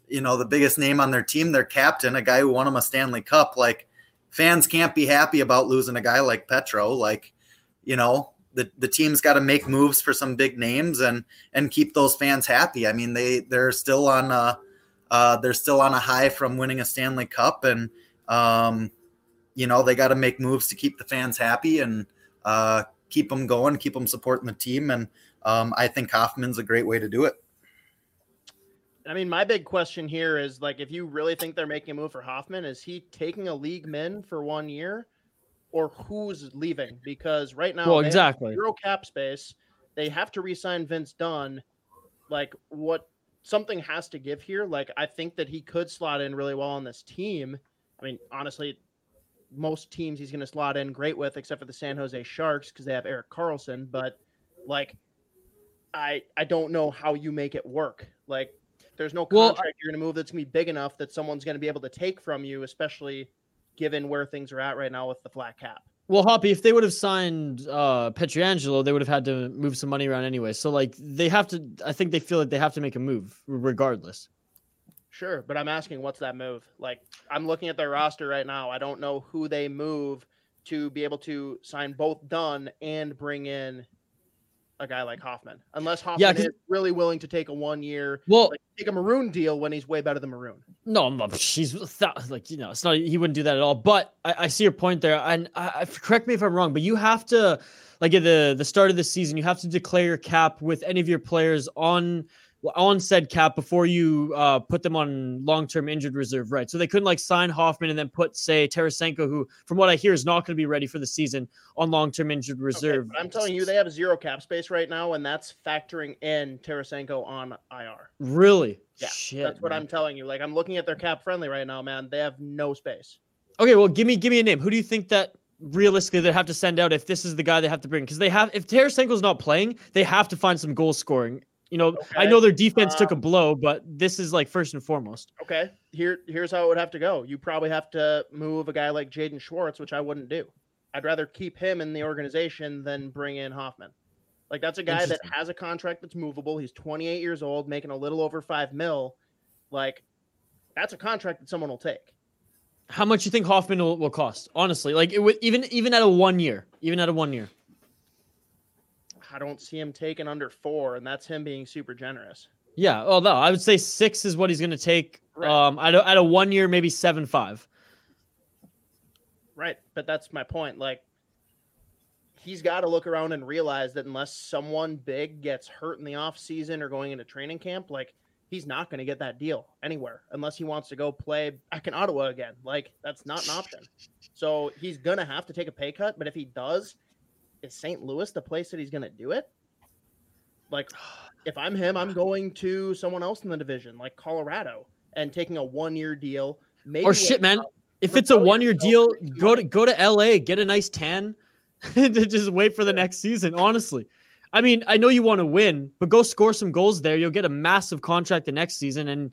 you know, the biggest name on their team, their captain, a guy who won them a Stanley Cup. Like fans can't be happy about losing a guy like Petro. Like, you know, the, the team's got to make moves for some big names and and keep those fans happy. I mean, they they're still on uh uh they're still on a high from winning a Stanley Cup and um you know, they got to make moves to keep the fans happy and uh keep them going, keep them supporting the team and um I think Hoffman's a great way to do it. I mean, my big question here is like, if you really think they're making a move for Hoffman, is he taking a league min for one year, or who's leaving? Because right now, Well, they have exactly. zero cap space. They have to re-sign Vince Dunn. Like, what? Something has to give here. Like, I think that he could slot in really well on this team. I mean, honestly, most teams he's going to slot in great with, except for the San Jose Sharks because they have Erik Karlsson. But like, I I don't know how you make it work. Like, there's no Well, contract you're going to move that's going to be big enough that someone's going to be able to take from you, especially given where things are at right now with the flat cap. Well, Hoppy, if they would have signed uh Pietrangelo, they would have had to move some money around anyway. So like they have to I think they feel like they have to make a move regardless. Sure, but I'm asking, what's that move? Like, I'm looking at their roster right now. I don't know who they move to be able to sign both Dunn and bring in a guy like Hoffman, unless Hoffman 'cause- is really willing to take a one year, Well- like, take a Maroon deal when he's way better than Maroon. No, I'm not- she's like you know, it's not. He wouldn't do that at all. But I, I see your point there, and I, I- correct me if I'm wrong. But you have to, like at the the start of the season, you have to declare your cap with any of your players on on said cap before you uh, put them on long term injured reserve, right? So they couldn't like sign Hoffman and then put say Tarasenko, who from what I hear is not going to be ready for the season on long term injured Okay, reserve. but I'm telling you, they have zero cap space right now, and that's factoring in Tarasenko on IR. really, Yeah, shit. that's what man. I'm telling you. Like, I'm looking at their cap friendly right now, man. They have no space. Okay, well, give me give me a name. Who do you think that realistically they have to send out if this is the guy they have to bring? Because they have if Tarasenko's not playing, they have to find some goal scoring. You know, I know their defense took a um, blow, but this is like first and foremost. Okay, here here's how it would have to go. You probably have to move a guy like Jaden Schwartz, which I wouldn't do. I'd rather keep him in the organization than bring in Hoffman. Like that's a guy that has a contract that's movable. He's 28 years old, making a little over five mil. Like that's a contract that someone will take. How much you think Hoffman will, will cost? Honestly, like it would even even at a one year, even at a one year. I don't see him taking under four, and that's him being super generous. Yeah. Oh no, I would say six is what he's going to take. Right. Um, at a, at a one year, maybe seven five. Right, but that's my point. Like he's got to look around and realize that unless someone big gets hurt in the off season or going into training camp, like he's not going to get that deal anywhere unless he wants to go play back in Ottawa again. Like that's not an option. So he's going to have to take a pay cut, but if he does, is St. Louis the place that he's going to do it? Like [SIGHS] if I'm him, I'm going to someone else in the division, like Colorado, and taking a one-year deal. Maybe Or shit, man. If it's a one year deal, go to go to LA, get a nice tan, [LAUGHS] and just wait for the next season. Honestly, I mean, I know you want to win, but go score some goals there. You'll get a massive contract the next season, and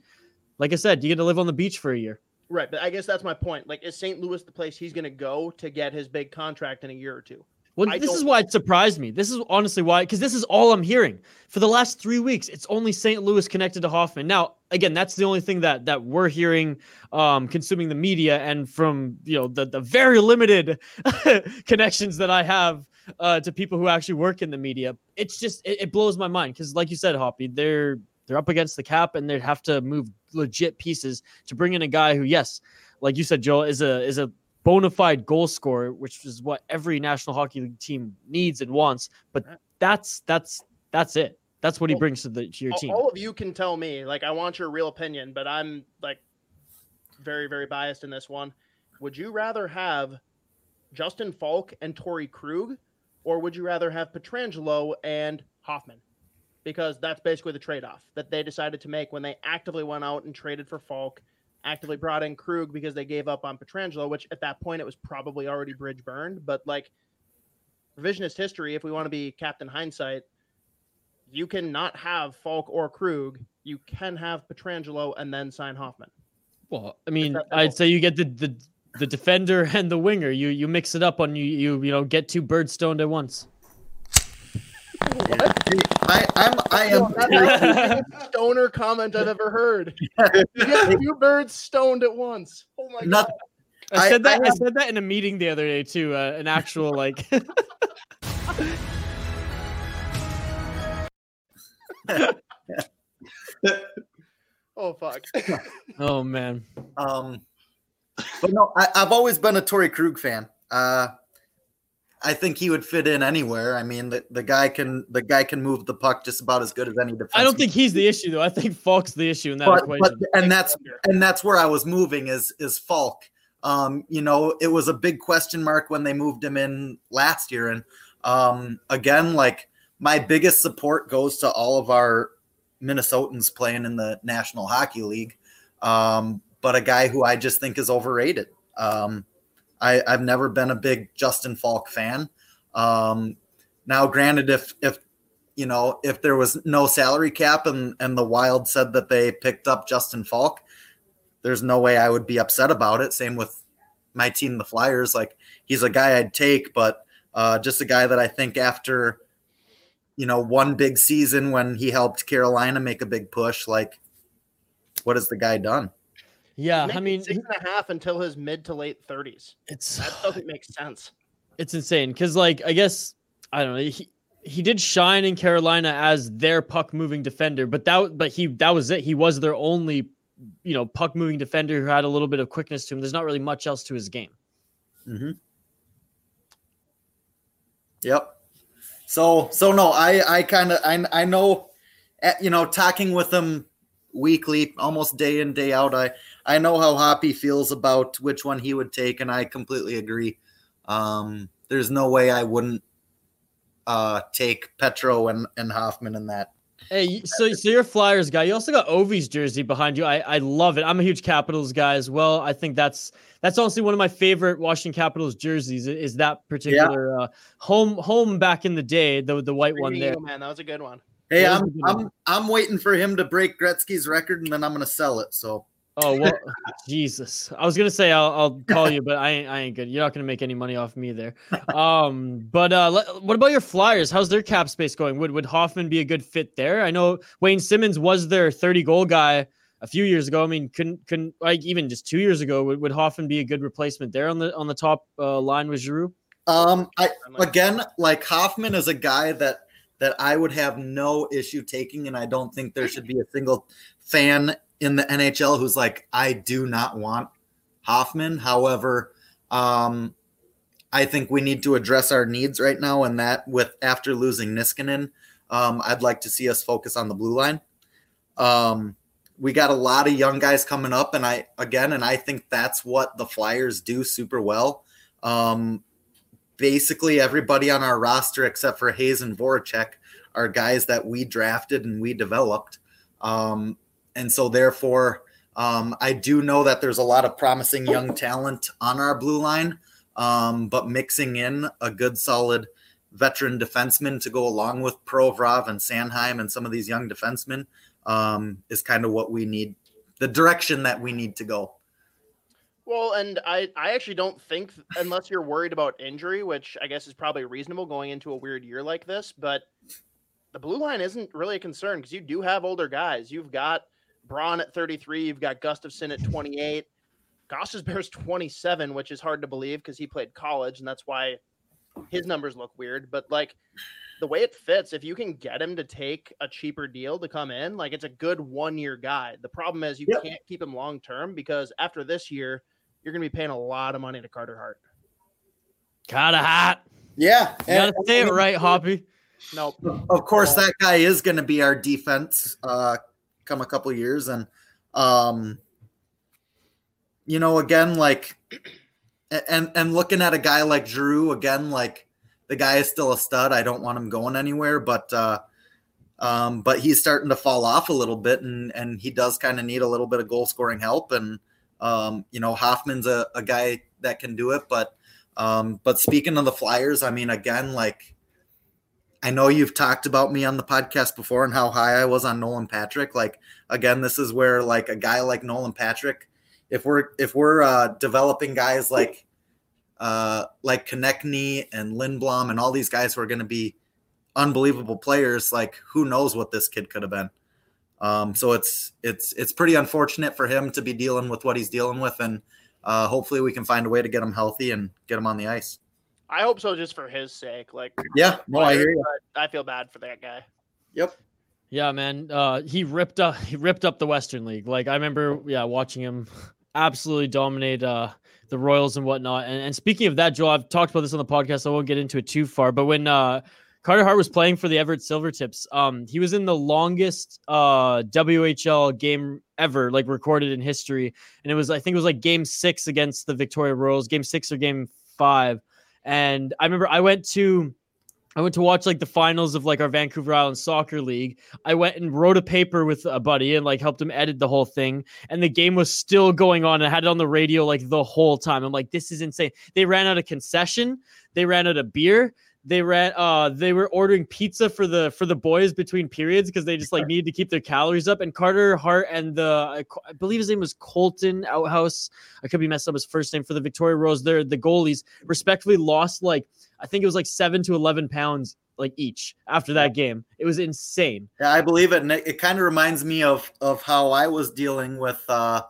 like I said, you get to live on the beach for a year. Right, but I guess that's my point. Like, is St. Louis the place he's going to go to get his big contract in a year or two? Well, I this is why it surprised me. This is honestly why, because this is all I'm hearing for the last three weeks. It's only St. Louis connected to Hoffman. Now, again, that's the only thing that that we're hearing, um, consuming the media, and from you know the the very limited [LAUGHS] connections that I have uh, to people who actually work in the media. It's just it, it blows my mind because, like you said, Hoppy, they're they're up against the cap and they have to move legit pieces to bring in a guy who, yes, like you said, Joel, is a is a bona fide goal scorer, which is what every National Hockey League team needs and wants. But that's that's that's it. That's what he brings to the to your team. All of you can tell me. Like, I want your real opinion, but I'm like very, very biased in this one. Would you rather have Justin Faulk and Torey Krug, or would you rather have Pietrangelo and Hoffman? Because that's basically the trade-off that they decided to make when they actively went out and traded for Faulk, actively brought in Krug because they gave up on Pietrangelo, which at that point it was probably already bridge burned. But like revisionist history, if we want to be Captain Hindsight, you can not have Faulk or Krug. You can have Pietrangelo and then sign Hoffman. Well, I mean, I'd say you get the the the defender [LAUGHS] and the winger. You you mix it up on you you you know get two birds stoned at once. [LAUGHS] I, I'm I am That's the biggest [LAUGHS] stoner comment I've ever heard. You [LAUGHS] get two birds stoned at once. Oh my Not- god. I I- said that. I I, said that in a meeting the other day too. Uh, an actual like. [LAUGHS] Oh fuck. oh man. Um, but no, I, I've always been a Torey Krug fan. Uh, I think he would fit in anywhere. I mean, the, the guy can the guy can move the puck just about as good as any defense. I don't think he's the issue though. I think Faulk's the issue in that but, equation. but and that's and that's where I was moving is is Faulk. Um, you know, it was a big question mark when they moved him in last year, and um, again, like my biggest support goes to all of our Minnesotans playing in the National Hockey League. Um, but a guy who I just think is overrated. Um, I, I've never been a big Justin Faulk fan. Um, now, granted, if if you know if there was no salary cap and and the Wild said that they picked up Justin Faulk, there's no way I would be upset about it. Same with my team, the Flyers. Like he's a guy I'd take, but uh, just a guy that I think after you know one big season when he helped Carolina make a big push, like what has the guy done? Yeah, He's I making mean, six and a half until his mid to late thirties. it's That [SIGHS] doesn't make sense. it's insane because like i guess i don't know he, he did shine in carolina as their puck moving defender but that but he that was it he was their only you know puck moving defender who had a little bit of quickness to him there's not really much else to his game Mm-hmm. Yep. So so no, I I kind of I I know, eh, you know, talking with him weekly, almost day in day out. I I know how Hoppy feels about which one he would take, and I completely agree. Um, there's no way I wouldn't uh take Petro and and Hoffman in that. hey so so you're a flyers guy you also got ovi's jersey behind you i i love it i'm a huge capitals guy as well i think that's that's honestly one of my favorite washington capitals jerseys is that particular uh home home back in the day the the white one there Eagle, man, that was a good one. Hey, That was I'm one. I'm I'm waiting for him to break Gretzky's record, and then I'm gonna sell it. So Oh well, Jesus! I was gonna say I'll, I'll call you, but I ain't, I ain't good. You're not gonna make any money off me there. [LAUGHS] Um, but uh, le- what about your Flyers? How's their cap space going? Would would Hoffman be a good fit there? I know Wayne Simmonds was their 30 goal guy a few years ago. I mean, couldn't couldn't like even just two years ago. Would, would Hoffman be a good replacement there on the on the top uh, line with Giroux? Um, I again, like Hoffman is a guy that that I would have no issue taking, and I don't think there should be a single fan in the NHL who's like, I do not want Hoffman. However, um, I think we need to address our needs right now, and that with after losing Niskanen, um, I'd like to see us focus on the blue line. Um, we got a lot of young guys coming up, and I again, and I think that's what the Flyers do super well. Um, basically everybody on our roster except for Hayes and Voracek are guys that we drafted and we developed. Um, and so therefore, um, I do know that there's a lot of promising young talent on our blue line, um, but mixing in a good, solid veteran defenseman to go along with Provorov and Sanheim and some of these young defensemen um, is kind of what we need, the direction that we need to go. Well, and I, I actually don't think unless you're worried about injury, which I guess is probably reasonable going into a weird year like this, but the blue line isn't really a concern because you do have older guys. You've got Braun at 33, you've got Gustafsson at 28. Goss's Bears [LAUGHS] 27, which is hard to believe because he played college, and that's why his numbers look weird. But like the way it fits, if you can get him to take a cheaper deal to come in, like it's a good one year guy. The problem is you Yep. can't keep him long term because after this year, you're going to be paying a lot of money to Carter Hart. Kinda hot. Yeah. You gotta say it right, Hoppy. Nope. of course that guy is going to be our defense uh come a couple years and um you know again like and and looking at a guy like Drew again like the guy is still a stud. I don't want him going anywhere but uh um but he's starting to fall off a little bit and and he does kind of need a little bit of goal scoring help and um you know Hoffman's a, a guy that can do it but um but speaking of the Flyers I mean again like I know you've talked about me on the podcast before and how high I was on Nolan Patrick. Like again, this is where like a guy like Nolan Patrick, if we're if we're uh, developing guys like uh, like Konecny and Lindblom and all these guys who are going to be unbelievable players, like who knows what this kid could have been. Um, so it's it's it's pretty unfortunate for him to be dealing with what he's dealing with, and uh, hopefully we can find a way to get him healthy and get him on the ice. I hope so just for his sake. Like, Yeah, no, I hear you. I feel bad for that guy. Yep. Yeah, man. Uh, he ripped up [LAUGHS] he ripped up the Western League. Like I remember, yeah, watching him absolutely dominate uh the Royals and whatnot. And, and speaking of that, Joel, I've talked about this on the podcast. So I won't get into it too far. But when uh Carter Hart was playing for the Everett Silvertips, um, he was in the longest uh WHL game ever, like recorded in history. And it was, I think it was like game six against the Victoria Royals, game six or game five. And I remember I went to I went to watch like the finals of like our Vancouver Island Soccer League. I went and wrote a paper with a buddy and like helped him edit the whole thing. And the game was still going on. I had it on the radio like the whole time. I'm like, this is insane. They ran out of concession. They ran out of beer. They ran. Uh, they were ordering pizza for the for the boys between periods because they just like needed to keep their calories up. And Carter Hart and the I, believe his name was Colton Outhouse. I could be messed up his first name for the Victoria Rose. They're the goalies respectively lost like I think it was like seven to eleven pounds like each after that game. It was insane. Yeah, I believe it. And it, it kind of reminds me of of how I was dealing with uh,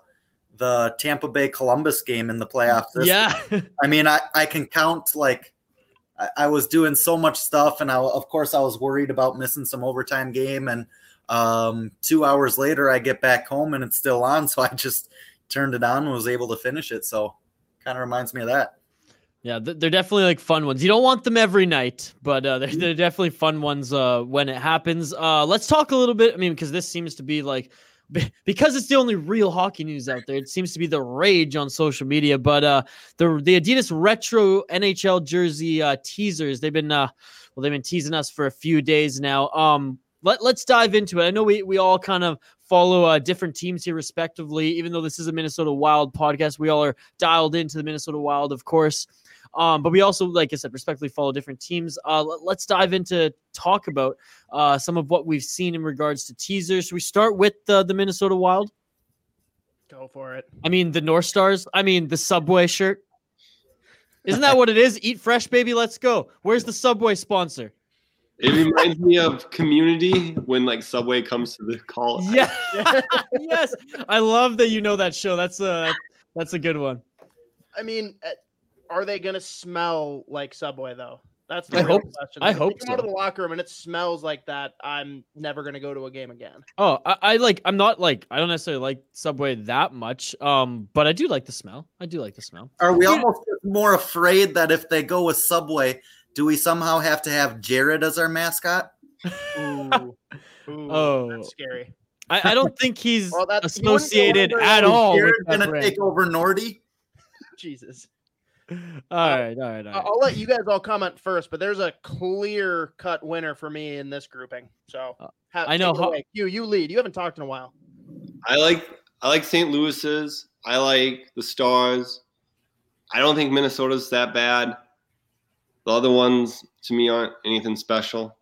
the Tampa Bay Columbus game in the playoffs. Yeah. [LAUGHS] I mean, I, I can count like I, I was doing so much stuff, and I, of course I was worried about missing some overtime game. And um, two hours later, I get back home and it's still on, [LAUGHS] so I just turned it on and was able to finish it. So kind of reminds me of that. Yeah, they're definitely like fun ones. You don't want them every night, but uh, they're, they're definitely fun ones uh, when it happens. Uh, let's talk a little bit. I mean, because this seems to be like, because it's the only real hockey news out there. It seems to be the rage on social media. But uh, the the Adidas retro NHL jersey uh, teasers, they've been uh, well, they've been teasing us for a few days now. Um, let let's dive into it. I know we we all kind of follow uh, different teams here respectively. Even though this is a Minnesota Wild podcast, we all are dialed into the Minnesota Wild, of course. Um, but we also, like I said, respectfully follow different teams. Uh, let, us dive into talk about uh, some of what we've seen in regards to teasers. Should we start with the the Minnesota Wild? Go for it. I mean, the North Stars. I mean, the Subway shirt. Isn't that what it is? Eat fresh, baby. Let's go. Where's the Subway sponsor? It reminds me of Community when like Subway comes to the call. [LAUGHS] Yeah. [LAUGHS] yes. I love that you know that show. That's a that's a good one. I mean, uh, are they going to smell like Subway though? That's the I hope- question. I If hope come out of so. the locker room and it smells like that. I'm never going to go to a game again. Oh, I, I like. I'm not like. I don't necessarily like Subway that much. Um, but I do like the smell. I do like the smell. Are we almost more afraid that if they go with Subway, do we somehow have to have Jared as our mascot? Ooh, [LAUGHS] Ooh, Oh. that's scary. I, I don't think he's [LAUGHS] Well, that's- you wouldn't go associated at all. with Jared's that gonna brand. take over Nordy. [LAUGHS] Jesus. [LAUGHS] All right, all right, all I- right. I'll let you guys all comment first, but there's a clear cut winner for me in this grouping. So ha- Uh, I know how- away. you you lead. You haven't talked in a while. I like I like St. Louis's. I like the Stars. I don't think Minnesota's that bad. The other ones to me aren't anything special.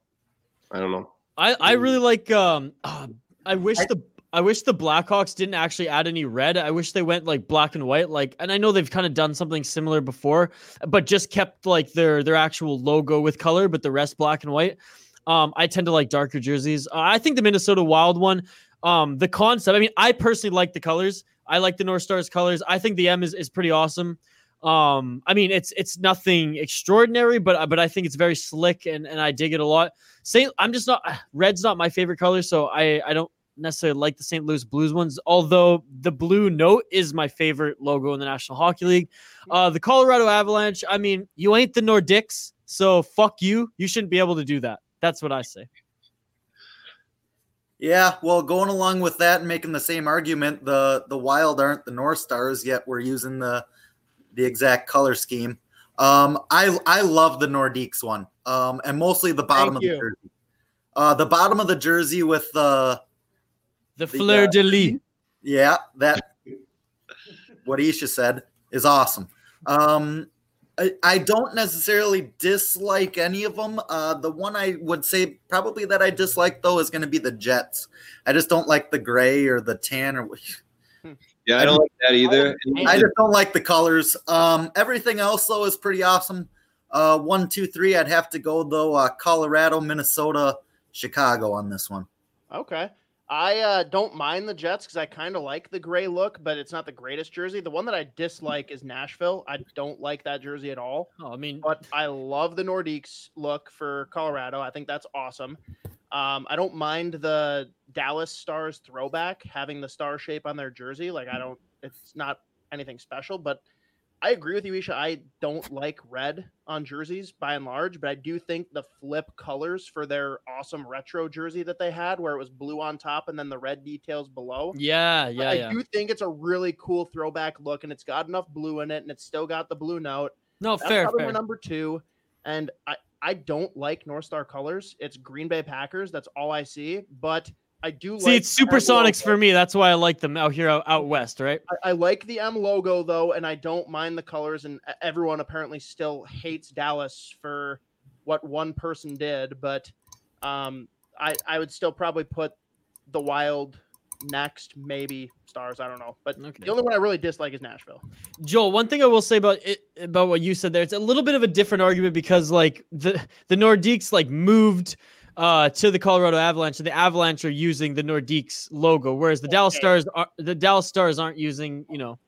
I don't know. I I really like. Um, uh, I wish the I wish the Blackhawks didn't actually add any red. I wish they went like black and white. Like, and I know they've kind of done something similar before, but just kept like their their actual logo with color, but the rest black and white. Um, I tend to like darker jerseys. Uh, I think the Minnesota Wild one. Um, the concept. I mean, I personally like the colors. I like the North Stars colors. I think the M is, is pretty awesome. Um, I mean, it's it's nothing extraordinary, but but I think it's very slick and and I dig it a lot. Saint, I'm just not red's not my favorite color, so I I don't necessarily like the St. Louis Blues ones. Although the blue note is my favorite logo in the National Hockey League. Uh, the Colorado Avalanche. I mean, you ain't the Nordiques, so fuck you. You shouldn't be able to do that. That's what I say. Yeah, well, going along with that and making the same argument, the the Wild aren't the North Stars yet. We're using the the exact color scheme. Um, I I love the Nordiques one, um, and mostly the bottom Thank of the jersey. Uh, the bottom of the jersey with the The The, fleur uh, de lis. yeah that what Isha said is awesome. Um, I, I don't necessarily dislike any of them. Uh, the one I would say probably that I dislike though is going to be the Jets. I just don't like the gray or the tan or [LAUGHS] Yeah, I don't like that either. I just don't like the colors. Um, everything else though is pretty awesome. Uh, one, two, three. I'd have to go though. Uh, Colorado, Minnesota, Chicago on this one. Okay. I uh, don't mind the Jets because I kind of like the gray look, but it's not the greatest jersey. The one that I dislike is Nashville. I don't like that jersey at all. Oh, I mean, but I love the Nordiques look for Colorado. I think that's awesome. Um, I don't mind the Dallas Stars throwback having the star shape on their jersey. Like I don't, it's not anything special, but I agree with you, Isha. I don't like red on jerseys by and large, but I do think the flip colors for their awesome retro jersey that they had, where it was blue on top and then the red details below. Yeah, yeah, I yeah. do think it's a really cool throwback look, and it's got enough blue in it, and it's still got the blue note. No, That's fair, fair. number two. And I, I don't like North Star colors. It's Green Bay Packers. That's all I see. But I do See, like it's Supersonics for me. That's why I like them out here out, out west, right? I, I like the M logo though, and I don't mind the colors. And everyone apparently still hates Dallas for what one person did, but um, I I would still probably put the Wild next, maybe Stars. I don't know, but the only one I really dislike is Nashville. Joel, one thing I will say about it about what you said there, it's a little bit of a different argument because like the the Nordiques like moved uh to the Colorado Avalanche, and the Avalanche are using the Nordiques logo, whereas the Dallas Stars are the Dallas Stars aren't using, you know,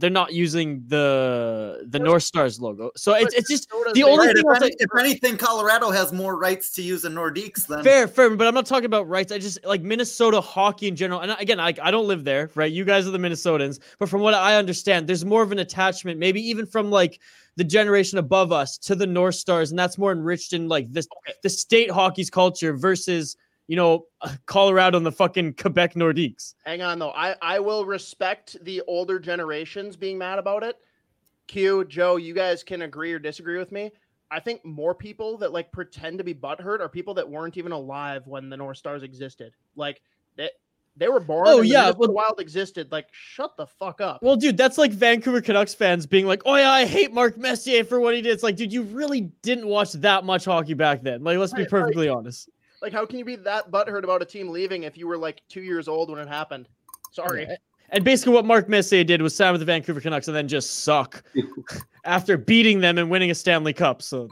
they're not using the the North Stars logo. So it's it's just the only Right, thing if, any- say- if anything, Colorado has more rights to use a Nordiques than Fair, fair, but I'm not talking about rights. I just like Minnesota hockey in general. And again, I, I don't live there, right? You guys are the Minnesotans, but from what I understand, there's more of an attachment, maybe even from like the generation above us to the North Stars, and that's more enriched in like this the state hockey's culture versus you know [LAUGHS] Colorado and the fucking Quebec Nordiques. Hang on though. I I will respect the older generations being mad about it. Q, Joe, you guys can agree or disagree with me. I think more people that like pretend to be butthurt are people that weren't even alive when the North Stars existed. Like they they were born. Oh, the yeah, well- Wild existed. Like shut the fuck up. Well, dude, that's like Vancouver Canucks fans being like, "Oh yeah, I hate Mark Messier for what he did." It's like, dude, you really didn't watch that much hockey back then. Like, let's be Right, right. perfectly honest. Like how can you be that butthurt about a team leaving if you were like two years old when it happened? Sorry. Yeah. And basically, what Mark Messier did was sign with the Vancouver Canucks and then just suck [LAUGHS] after beating them and winning a Stanley Cup. So,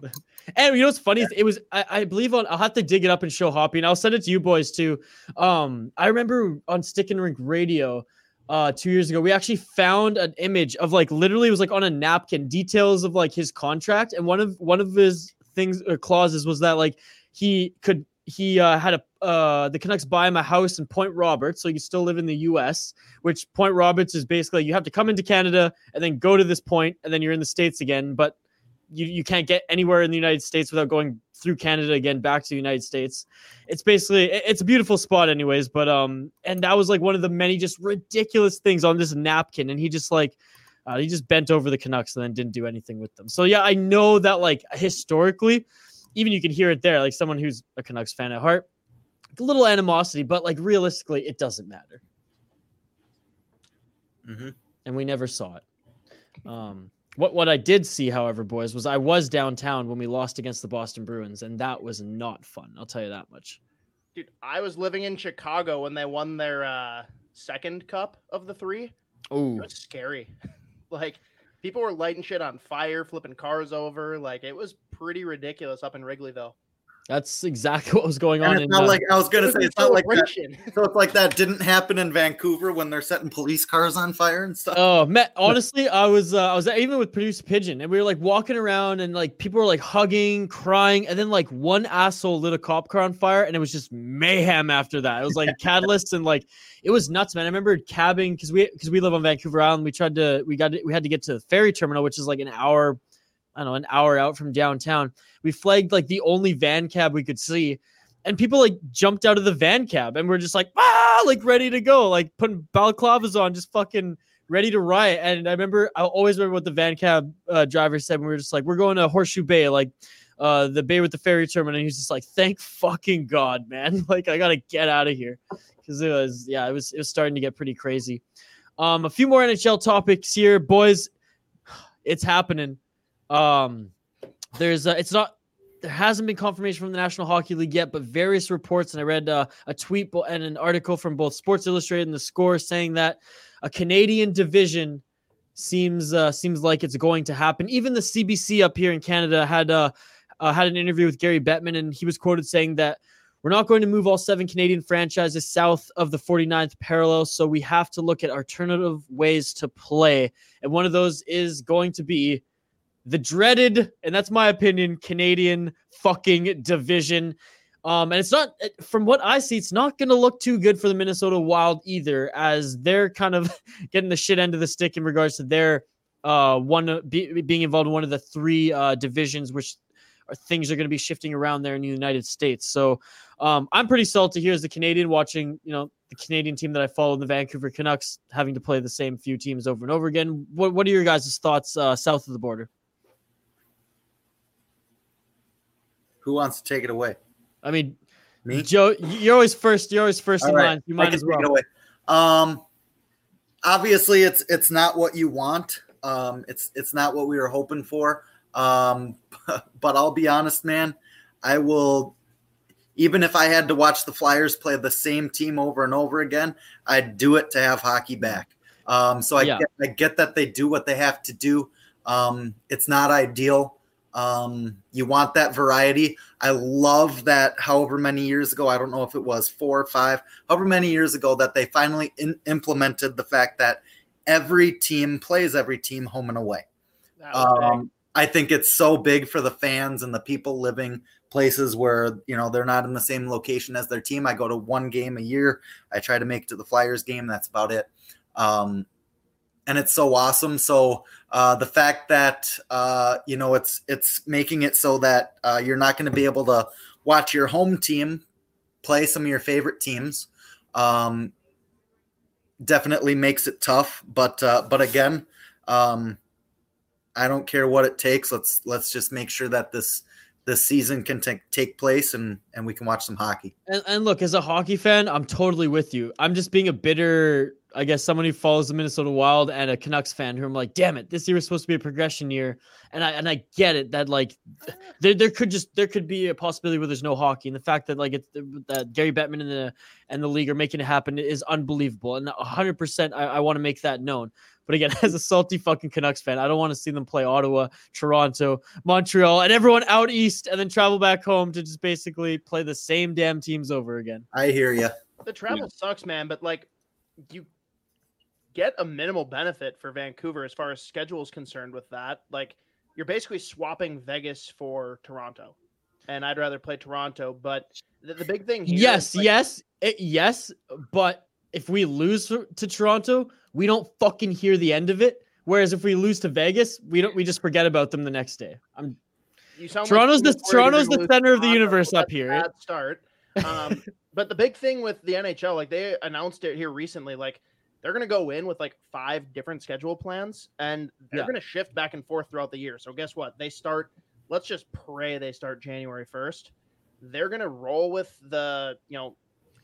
and you know what's funny? is It was I, I believe on. I'll have to dig it up and show Hoppy, and I'll send it to you boys too. Um, I remember on Stick and Rink Radio. Uh, two years ago, we actually found an image of like literally it was like on a napkin details of like his contract, and one of one of his things or clauses was that like he could he uh, had a uh, the Canucks buy him a house in Point Roberts, so he still live in the U.S. Which Point Roberts is basically you have to come into Canada and then go to this point, and then you're in the states again. But you you can't get anywhere in the United States without going through Canada again back to the United States. It's basically it's a beautiful spot, anyways. But um, and that was like one of the many just ridiculous things on this napkin, and he just like. Uh, he just bent over the Canucks and then didn't do anything with them. So yeah, I know that like historically, even you can hear it there, like someone who's a Canucks fan at heart, a little animosity, but like realistically, it doesn't matter. Mhm. And we never saw it. Um, what what I did see, however, boys, was I was downtown when we lost against the Boston Bruins, and that was not fun. I'll tell you that much. Dude, I was living in Chicago when they won their uh, second cup of the three. Oh, It was scary. [LAUGHS] like people were lighting shit on fire, flipping cars over. Like it was pretty ridiculous up in Wrigleyville. that's exactly [LAUGHS] what was going And on. it's in, not uh, like I was gonna say it's not like that. [LAUGHS] So it's like that didn't happen in Vancouver when they're setting police cars on fire and stuff. Oh, Matt, [LAUGHS] honestly, I was uh, I was even with producer Pigeon, and we were like walking around, and like people were like hugging, crying, and then like one asshole lit a cop car on fire, and it was just mayhem after that. It was like a catalyst, and like it was nuts, man. I remember cabbing because we because we live on Vancouver Island. We tried to we got to, we had to get to the ferry terminal, which is like an hour, I don't know, an hour out from downtown. We flagged like the only van cab we could see. And people like jumped out of the van cab and we're just like, ah, like ready to go, like putting balaclavas on, just fucking ready to riot. And I remember, I always remember what the van cab uh, driver said. When we were just like, we're going to Horseshoe Bay, like uh, the bay with the ferry terminal. And he was just like, thank fucking God, man. [LAUGHS] like, I got to get out of here. Cause it was, yeah, it was, it was starting to get pretty crazy. Um, a few more NHL topics here, boys. [SIGHS] It's happening. Um, there's, uh, it's not, there hasn't been confirmation from the National Hockey League yet, but various reports, and I read uh, a tweet and an article from both Sports Illustrated and The Score saying that a Canadian division seems uh, seems like it's going to happen. Even the CBC up here in Canada had uh, uh, had an interview with Gary Bettman, and he was quoted saying that we're not going to move all seven Canadian franchises south of the 49th parallel, so we have to look at alternative ways to play, and one of those is going to be the dreaded, and that's my opinion, Canadian fucking division. Um, and it's not, from what I see, it's not going to look too good for the Minnesota Wild either, as they're kind of [LAUGHS] getting the shit end of the stick in regards to their uh one be, being involved in one of the three uh divisions, which are things are going to be shifting around there in the United States. So um, I'm pretty salty here as a Canadian watching, you know, the Canadian team that I follow, the Vancouver Canucks, having to play the same few teams over and over again. What What are your guys' thoughts uh, south of the border? Who wants to take it away? I mean, Me? Joe, you're always first. You're always first All in right, line. You might as well. away. Um, obviously, it's it's not what you want. Um, it's it's not what we were hoping for. Um, [LAUGHS] but I'll be honest, man. I will, even if I had to watch the Flyers play the same team over and over again, I'd do it to have hockey back. Um, so I Yeah. get I get that they do what they have to do. Um, it's not ideal. Um, you want that variety. I love that. However many years ago, I don't know if it was four or five, however many years ago, that they finally in- implemented the fact that every team plays every team home and away. That was big. Um, I think it's so big for the fans and the people living places where you know they're not in the same location as their team. I go to one game a year. I try to make it to the Flyers game. That's about it. Um, and it's so awesome. So uh, the fact that uh, you know it's it's making it so that uh, you're not going to be able to watch your home team play some of your favorite teams um, definitely makes it tough. But uh, but again, um, I don't care what it takes. Let's let's just make sure that this this season can take take place and and we can watch some hockey. And, and look, as a hockey fan, I'm totally with you. I'm just being a bitter, I guess, someone who follows the Minnesota Wild and a Canucks fan who I'm like, damn it, this year was supposed to be a progression year, and I and I get it that like [SIGHS] there there could just there could be a possibility where there's no hockey, and the fact that like it's that Gary Bettman and the and the league are making it happen is unbelievable, and 100 percent I, I want to make that known. But again, [LAUGHS] as a salty fucking Canucks fan, I don't want to see them play Ottawa, Toronto, Montreal, and everyone out east, and then travel back home to just basically play the same damn teams over again. I hear you. The travel sucks, man, but like you get a minimal benefit for Vancouver as far as schedule is concerned with that. Like you're basically swapping Vegas for Toronto. And I'd rather play Toronto, but the, the big thing here is, Yes, like, yes, it, yes. But if we lose to to Toronto, we don't fucking hear the end of it. Whereas if we lose to Vegas, we don't. We just forget about them the next day. I'm You sound Toronto's like the- Toronto's the center of the Toronto. universe up here. Bad start. [LAUGHS] Um, but the big thing with the NHL, like they announced it here recently, like they're gonna go in with like five different schedule plans, and they're Yeah. gonna shift back and forth throughout the year. So guess what? They start. Let's just pray they start January first. They're gonna roll with the you know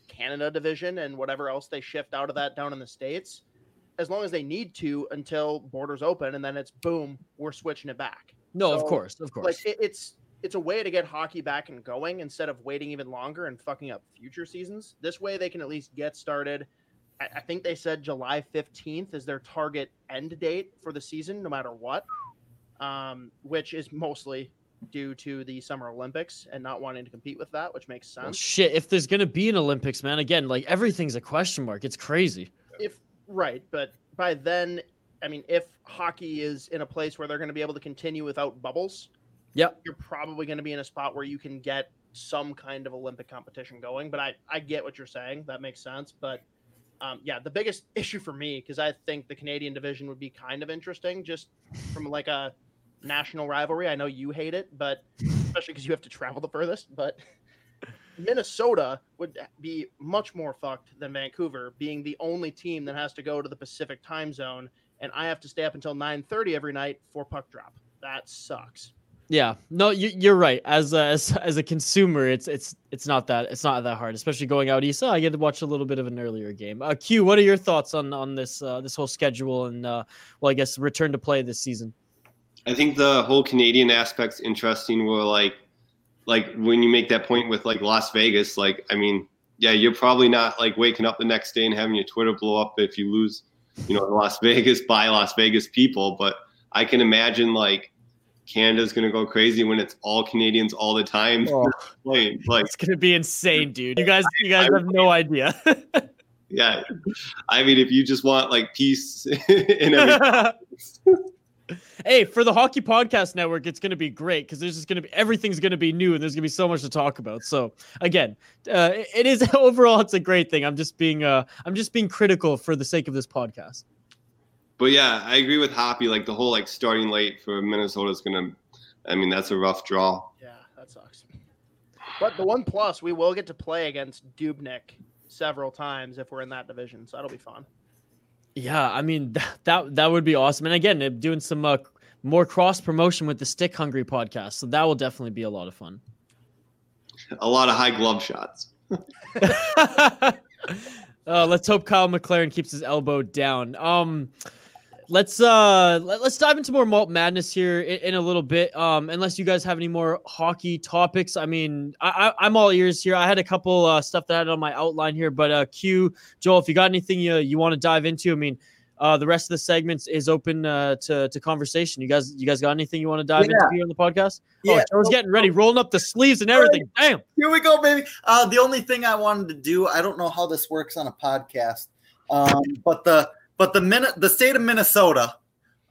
Canada division and whatever else they shift out of that down in the states, as long as they need to until borders open, and then it's boom, we're switching it back. no, of course, of course. Like it, it's it's a way to get hockey back and going instead of waiting even longer and fucking up future seasons. This way, they can at least get started. I, think they said July fifteenth is their target end date for the season, no matter what. Um, which is mostly due to the Summer Olympics and not wanting to compete with that, which makes Well, sense. shit, if there's gonna be an Olympics, man, again, like everything's a question mark. It's crazy. if right, but by then, I mean, if hockey is in a place where they're going to be able to continue without bubbles, Yep. you're probably going to be in a spot where you can get some kind of Olympic competition going. But I, I get what you're saying. That makes sense. But um, yeah, the biggest [LAUGHS] issue for me, because I think the Canadian division would be kind of interesting just from like a national rivalry. I know you hate it, but especially because you have to travel the furthest. But Minnesota would be much more fucked than Vancouver, being the only team that has to go to the Pacific time zone, and I have to stay up until 9:30 every night for puck drop. That sucks. Yeah, no, you, you're right. As a, as as a consumer, it's it's it's not that it's not that hard, especially going out east. Oh, I get to watch a little bit of an earlier game. Uh, Q, what are your thoughts on on this uh, this whole schedule and uh, well, I guess return to play this season? I think the whole Canadian aspect's interesting. Where like, like when you make that point with like Las Vegas, like I mean, yeah, you're probably not like waking up the next day and having your Twitter blow up if you lose, you know, Las [LAUGHS] Vegas by Las Vegas people. But I can imagine like Canada's gonna go crazy when it's all Canadians all the time Oh. [LAUGHS] playing. Like, It's gonna be insane, dude. You guys, you guys have no idea. [LAUGHS] yeah, I mean, if you just want like peace [LAUGHS] in every hey, for the Hockey Podcast Network, it's going to be great because there's just going to be everything's going to be new and there's going to be so much to talk about. So again, uh, it- it is overall it's a great thing. I'm just being uh, I'm just being critical for the sake of this podcast. But yeah, I agree with Hoppy. Like the whole like starting late for Minnesota is gonna. I mean, that's a rough draw. Yeah, that sucks. But the one plus, we will get to play against Dubnyk several times if we're in that division, so that'll be fun. Yeah, I mean [LAUGHS] that that, that would be awesome. And again, doing some uh, more cross promotion with the Stick Hungry podcast, so that will definitely be a lot of fun. a lot of high glove shots. [LAUGHS] [LAUGHS] uh, let's hope Kyle McLaren keeps his elbow down. Um, let's uh let, us dive into more malt madness here in, in, a little bit. Um, unless you guys have any more hockey topics. I mean, I, I am all ears here. I had a couple uh stuff that I had on my outline here, but uh, Q Joel, if you got anything you you want to dive into, I mean. Uh, the rest of the segments is open uh, to to conversation. You guys, you guys got anything you want to dive Yeah. into here on the podcast? Yeah. Oh, Joe's getting ready, rolling up the sleeves and everything. Damn. Here we go, baby. Uh, the only thing I wanted to do, I don't know how this works on a podcast, um, but the but the minute the state of Minnesota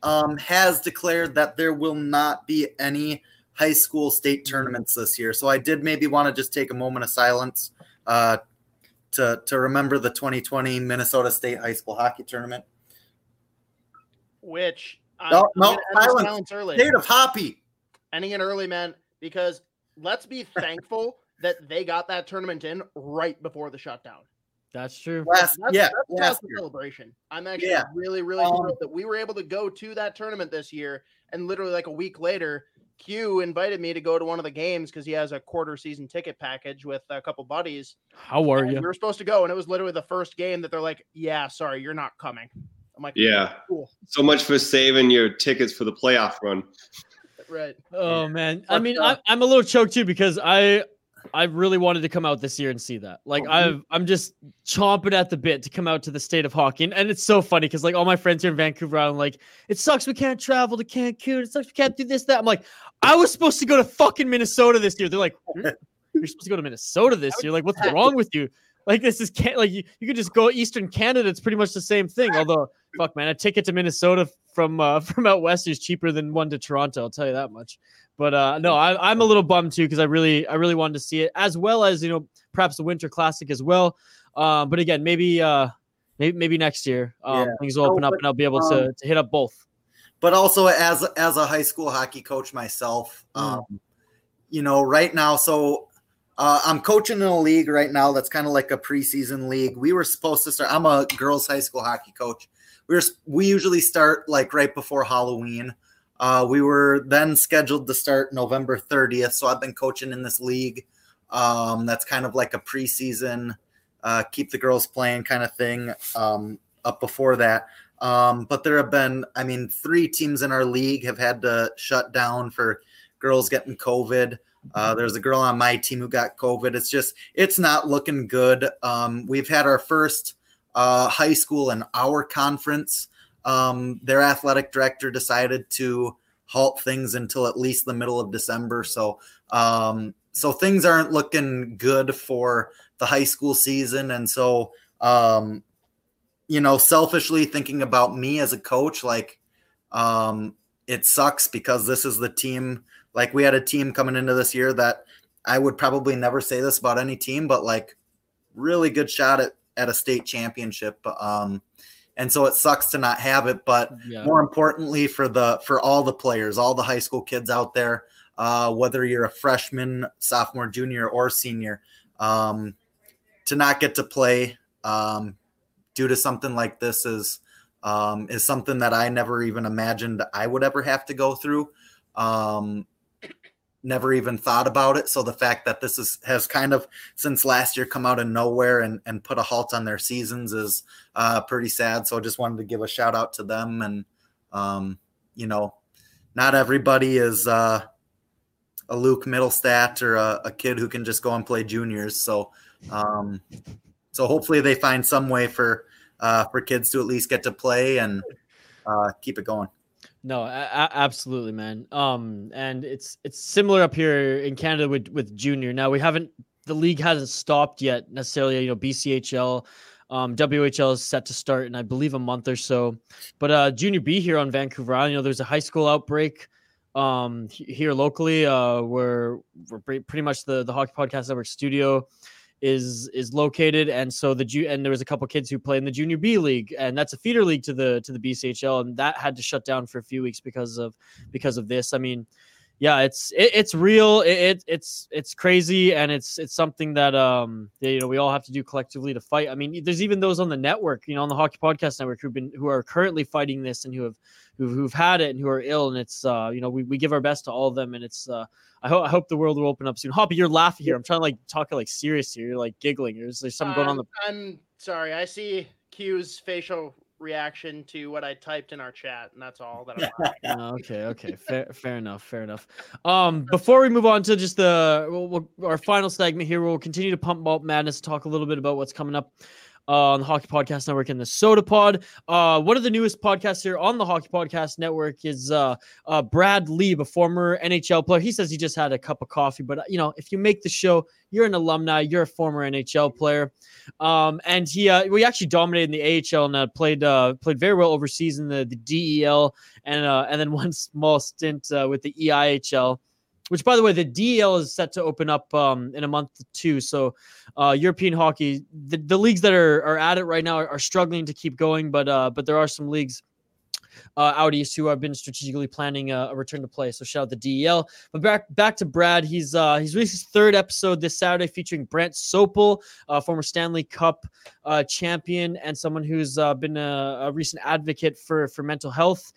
um, has declared that there will not be any high school state tournaments this year. So I did maybe want to just take a moment of silence uh, to to remember the 2020 Minnesota State High School Hockey Tournament. Which I'm, No, no, gonna end the silence. silence early. State of Hoppy. ending it early, man, because let's be [LAUGHS] thankful that they got that tournament in right before the shutdown. That's true. Last, That's, yeah, that's last just a celebration. I'm actually Yeah. really, really Um, thrilled that we were able to go to that tournament this year. And literally, like a week later, Q invited me to go to one of the games because he has a quarter season ticket package with a couple buddies. How are And you? We were supposed to go, and it was literally the first game that they're like, "Yeah, sorry, you're not coming." I'm like, Yeah. cool, So much for saving your tickets for the playoff run. right." Oh man, I mean, uh, I, I'm a little choked too because I, I really wanted to come out this year and see that. Like, Oh, I've, I'm just chomping at the bit to come out to the state of hockey, and, and it's so funny because like all my friends here in Vancouver, I'm like, it sucks we can't travel to Cancun. It sucks we can't do this that. I'm like, I was supposed to go to fucking Minnesota this year. They're like, you're, [LAUGHS] you're supposed to go to Minnesota this year. Like, what's wrong with you? Like, this is can like you, you could just go Eastern Canada. It's pretty much the same thing. [LAUGHS] Although, fuck man, a ticket to Minnesota from uh, [LAUGHS] from out west is cheaper than one to Toronto. I'll tell you that much. But uh, no, I, I'm a little bummed too because I really, I really wanted to see it, as well as you know, perhaps the Winter Classic as well. Um, but again, maybe, uh, maybe, maybe next year um, Yeah. things will open Oh, up and I'll be able to, um, to hit up both. but also as as a high school hockey coach myself Mm. um you know right now so uh, i'm coaching in a league right now that's kind of like a preseason league we were supposed to start i'm a girls high school hockey coach we were we usually start like right before halloween uh, we were then scheduled to start november 30th so i've been coaching in this league um, that's kind of like a preseason uh, keep the girls playing kind of thing um, up before that um, but there have been, I mean, three teams in our league have had to shut down for girls getting COVID. Uh, there's a girl on my team who got COVID. It's just, it's not looking good. Um, we've had our first uh, high school in our conference. Um, their athletic director decided to halt things until at least the middle of December. So, um, so things aren't looking good for the high school season. And so, um, you know, selfishly thinking about me as a coach, like um it sucks because this is the team like we had a team coming into this year that I would probably never say this about any team, but like really good shot at at a state championship. Um and so it sucks to not have it, but Yeah. more importantly for the for all the players, all the high school kids out there, uh, whether you're a freshman, sophomore, junior, or senior, um, to not get to play um, due to something like this is um, is something that I never even imagined I would ever have to go through. Um, never even thought about it. So the fact that this is has kind of since last year come out of nowhere and, and put a halt on their seasons is uh, pretty sad. So I just wanted to give a shout out to them and um, you know, not everybody is uh, a Luke Mittelstadt or a, a kid who can just go and play juniors. So um, so hopefully they find some way for uh, for kids to at least get to play and uh, keep it going. No, a- absolutely, man. Um, and it's it's similar up here in Canada with with junior. Now we haven't the league hasn't stopped yet necessarily. You know, BCHL, um, WHL is set to start in I believe a month or so. But uh, junior B here on Vancouver Island, you know, there's a high school outbreak um here locally uh where we're pretty much the the hockey podcast network studio is is located and so the ju- and there was a couple kids who play in the junior b league and that's a feeder league to the to the bchl and that had to shut down for a few weeks because of because of this. I mean yeah, it's it, it's real. It, it it's it's crazy, and it's it's something that um you know we all have to do collectively to fight. I mean, there's even those on the network, you know, on the Hockey Podcast Network who've been who are currently fighting this and who have who've, who've had it and who are ill, and it's uh you know we, we give our best to all of them, and it's uh I hope I hope the world will open up soon. Hoppy, you're laughing here. I'm trying to like talk like serious here. You're like giggling. There's there's something going on. The I'm sorry. I see Q's facial reaction to what I typed in our chat, and that's all that I'm. [LAUGHS] Oh, okay, okay, fair, fair enough, fair enough. Um, before we move on to just the we'll, we'll, our final segment here, we'll continue to pump Malt Madness, talk a little bit about what's coming up uh, on the Hockey Podcast Network and the Sota Pod. Uh, one of the newest podcasts here on the Hockey Podcast Network is uh, uh, Brad Lieb, a former NHL player. He says he just had a cup of coffee, but you know, if you make the show, you're an alumni, you're a former NHL player, um, and he uh, we actually dominated in the AHL and uh, played uh, played very well overseas in the, the DEL and uh, and then [LAUGHS] one small stint uh, with the EIHL which by the way the DEL is set to open up um, in a month too so uh, European hockey the, the leagues that are, are at it right now are, are struggling to keep going but uh, but there are some leagues uh, out east who have been strategically planning a, a, return to play. So shout out the DEL. But back back to Brad. He's uh, he's released his third episode this Saturday featuring Brent Sopel, uh, former Stanley Cup uh, champion and someone who's uh, been a, a recent advocate for for mental health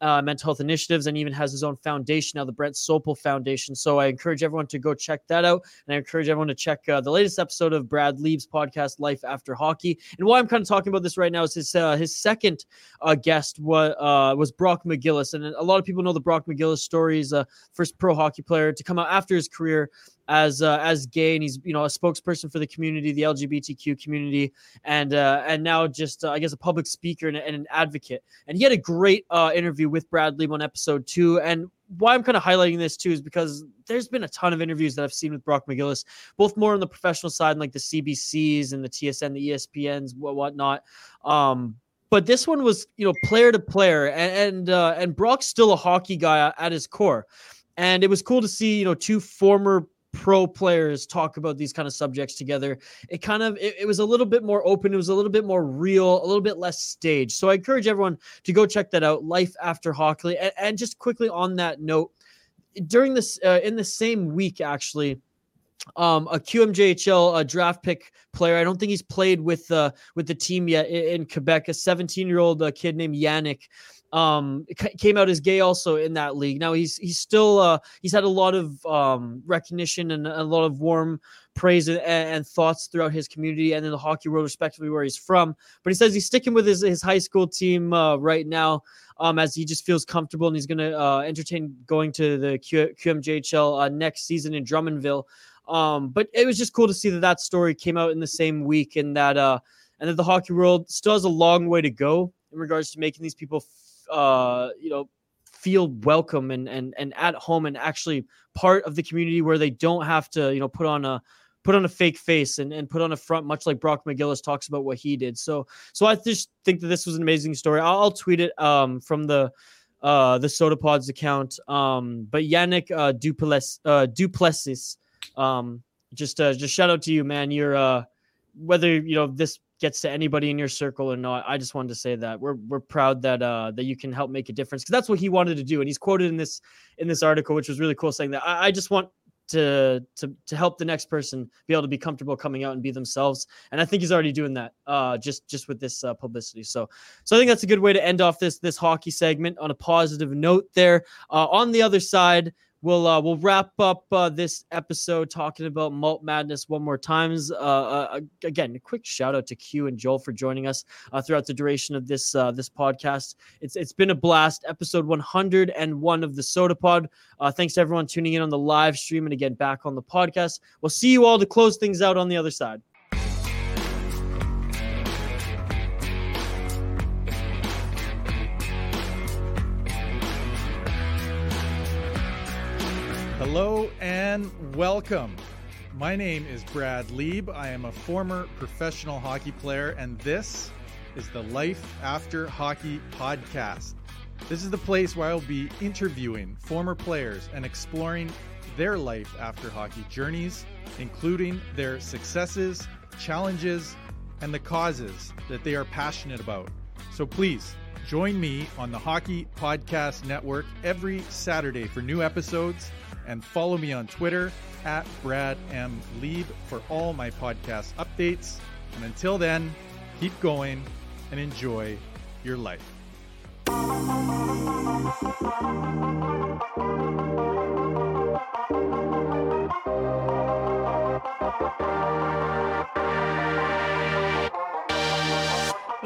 uh, mental health initiatives and even has his own foundation now, the Brent Sopel Foundation. So I encourage everyone to go check that out. And I encourage everyone to check uh, the latest episode of Brad Lieb's podcast, Life After Hockey. And why I'm kind of talking about this right now is his uh, his second uh, guest was, uh, was Brock McGillis. And a lot of people know the Brock McGillis story. He's a first pro hockey player to come out after his career as uh, as gay, and he's you know a spokesperson for the community, the LGBTQ community, and uh, and now just uh, I guess a public speaker and, and, an advocate. And he had a great uh, interview with Brad Lieb on episode two. And why I'm kind of highlighting this too is because there's been a ton of interviews that I've seen with Brock McGillis, both more on the professional side, like the CBCs and the TSN, the ESPNs, what whatnot. Um, but this one was you know player to player, and and, uh, and Brock's still a hockey guy at his core. And it was cool to see, you know, two former pro players talk about these kind of subjects together it kind of it, it, was a little bit more open it was a little bit more real a little bit less staged so i encourage everyone to go check that out life after hockey and, and just quickly on that note during this uh, in the same week actually um, a QMJHL draft pick player. I don't think he's played with uh, with the team yet in, in Quebec. A 17 year old uh, kid named Yanic um came out as gay also in that league. Now he's he's still uh he's had a lot of um recognition and a lot of warm praise and, and, thoughts throughout his community and in the hockey world respectively where he's from. But he says he's sticking with his, his high school team uh, right now um as he just feels comfortable and he's going to uh, entertain going to the Q- qmjhl uh, next season in drummondville. Um but it was just cool to see that that story came out in the same week and that uh and that the hockey world still has a long way to go in regards to making these people uh, you know, feel welcome and and and at home and actually part of the community where they don't have to, you know, put on a put on a fake face and, and put on a front, much like Brock McGillis talks about what he did. So so I just think that this was an amazing story. I'll, I'll tweet it um from the uh the Sota Pods account. Um, but Yanic uh Duplessis uh Duplessis, um, just uh just shout out to you, man. You're uh whether you know this gets to anybody in your circle or not. I just wanted to say that we're we're proud that uh that you can help make a difference because that's what he wanted to do. And he's quoted in this in this article, which was really cool, saying that I, I just want to to to help the next person be able to be comfortable coming out and be themselves and i think he's already doing that uh just just with this uh, publicity so so i think that's a good way to end off this this hockey segment on a positive note there uh on the other side we'll uh, we'll wrap up uh, this episode talking about Malt Madness one more times. Uh, uh, again, a quick shout out to Q and Joel for joining us uh, throughout the duration of this uh, this podcast. It's it's been a blast. Episode 101 of the Sota Pod. thanks to everyone tuning in on the live stream and again back on the podcast. We'll see you all to close things out on the other side. And welcome. My name is Brad Lieb. I am a former professional hockey player, and this is the Life After Hockey podcast. This is the place where I'll be interviewing former players and exploring their life after hockey journeys, including their successes, challenges, and the causes that they are passionate about. So please Join me on the Hockey Podcast Network every Saturday for new episodes and follow me on Twitter at Brad M. Lieb for all my podcast updates. And until then, keep going and enjoy your life.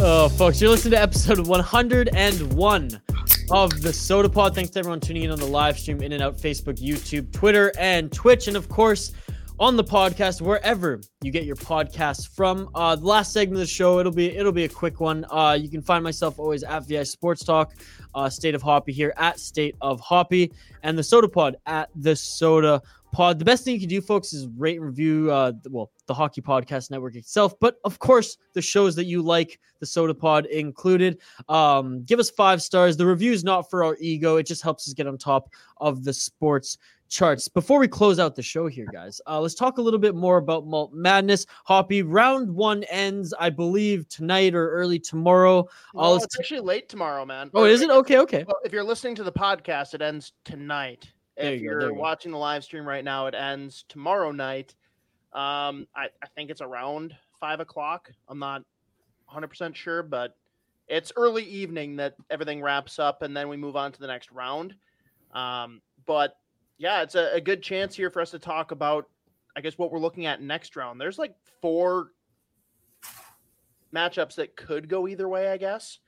Oh, folks, you're listening to episode 101 of the Sota Pod. Thanks to everyone tuning in on the live stream, in and out, Facebook, YouTube, Twitter, and Twitch. And of course, on the podcast, wherever you get your podcasts from. Uh, the last segment of the show, it'll be it'll be a quick one. Uh, you can find myself always at VI Sports Talk, uh, State of Hoppy here at State of Hoppy, and the Sota Pod at the Soda Pod. The best thing you can do, folks, is rate and review. Uh, well, the Hockey Podcast Network itself, but of course, the shows that you like, the Sota Pod included. Um, give us five stars. The review is not for our ego; it just helps us get on top of the sports charts. Before we close out the show here, guys, uh, let's talk a little bit more about Malt Madness. Hoppy, round one ends, I believe, tonight or early tomorrow. Uh, let's it's actually late tomorrow, man. Oh, is it? Okay, okay. Well, if you're listening to the podcast, it ends tonight. There if you go, you're there you go. watching the live stream right now, it ends tomorrow night. Um, I, I think it's around five o'clock. I'm not 100% sure, but it's early evening that everything wraps up, and then we move on to the next round. Um, but yeah, it's a, a good chance here for us to talk about, I guess, what we're looking at next round. There's like four matchups that could go either way, I guess.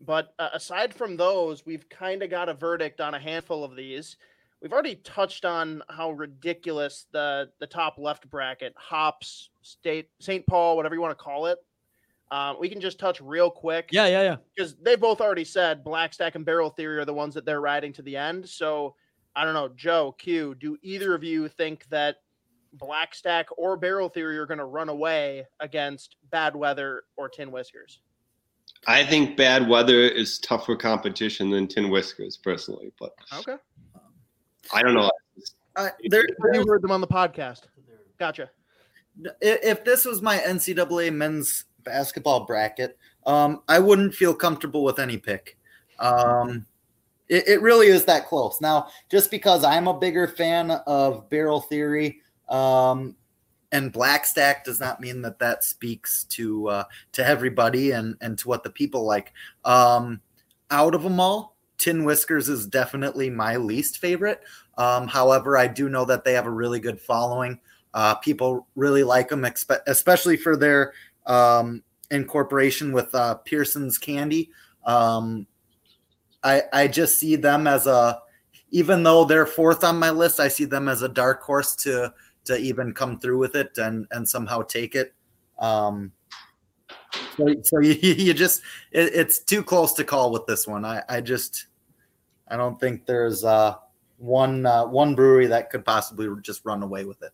But uh, aside from those, we've kind of got a verdict on a handful of these. We've already touched on how ridiculous the the top left bracket, Hops, State, St. Paul, whatever you want to call it. Um, we can just touch real quick. Yeah, yeah, yeah. Because they both already said Black Stack and Barrel Theory are the ones that they're riding to the end. So I don't know, Joe, Q, do either of you think that Black Stack or Barrel Theory are going to run away against Bad Weather or Tin Whiskers? I think bad weather is tougher competition than Tin Whiskers, personally, but Okay. I don't know. Uh, there, You heard them on the podcast. Gotcha. if this was my NCAA men's basketball bracket, um, I wouldn't feel comfortable with any pick. Um, it, it really is that close. Now, just because I'm a bigger fan of Barrel Theory um, and Black Stack does not mean that that speaks to uh, to everybody and and to what the people like. Um, out of them all, Tin Whiskers is definitely my least favorite. Um, however, I do know that they have a really good following. Uh, people really like them, expe- especially for their um, incorporation with uh, Pearson's candy. Um, I I just see them as a, even though they're fourth on my list, I see them as a dark horse to to even come through with it and and somehow take it. Um, so, so you, [LAUGHS] you just it, it's too close to call with this one. I I just I don't think there's uh one uh, one brewery that could possibly just run away with it.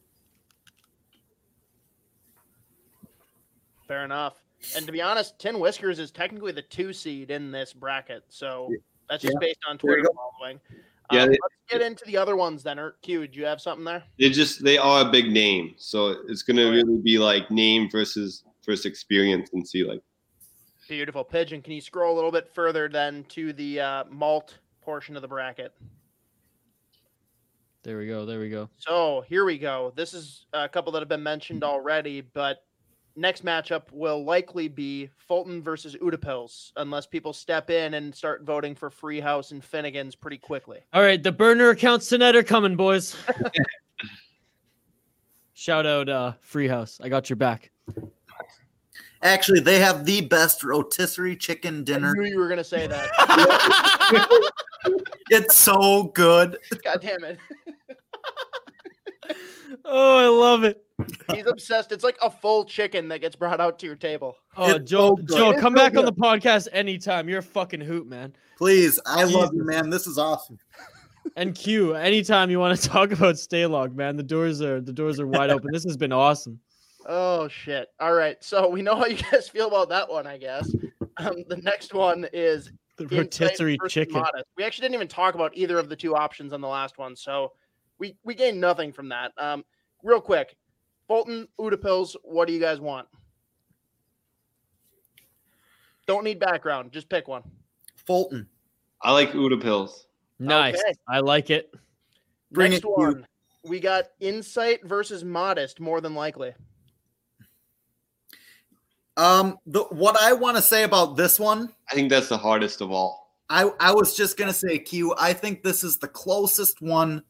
Fair enough. And to be honest, Tin Whiskers is technically the two seed in this bracket. So that's just Yeah. based on There Twitter following. Yeah, Um, they- let's get into the other ones then. Or Q, do you have something there? They just they are a big name, so it's gonna really be like name versus versus experience and see like Beautiful. Pigeon, can you scroll a little bit further then to the uh, malt portion of the bracket? There we go. There we go. So here we go. This is a couple that have been mentioned already, but next matchup will likely be Fulton versus Utepils, unless people step in and start voting for Freehouse and Finnegan's pretty quickly. All right, the burner accounts tonight are coming, boys. [LAUGHS] Shout out uh Freehouse. I got your back. Actually, they have the best rotisserie chicken dinner. I dinner. knew you were gonna say that. [LAUGHS] It's so good. God damn it. Oh, I love it. He's obsessed. It's like a full chicken that gets brought out to your table. Oh, It's Joe, so. Joe, come so back on the podcast anytime. You're a fucking hoot, man. Please, I love you, man. This is awesome. And Q, anytime you want to [LAUGHS] talk about Stalock, man, the doors are the doors are wide open. This has been awesome. Oh shit! All right, so we know how you guys feel about that one, I guess. Um, the next one is The rotisserie chicken. Modist. We actually didn't even talk about either of the two options on the last one, so we we gained nothing from that. Um, real quick, Fulton Utepils, what do you guys want? Don't need background, just pick one. Fulton. I like Utepils. Nice. Okay. I like it. Bring Next it, Q. one. We got insight versus Modist, more than likely. Um, the what I want to say about this one, I think that's the hardest of all. I I was just gonna say Q. I think this is the closest one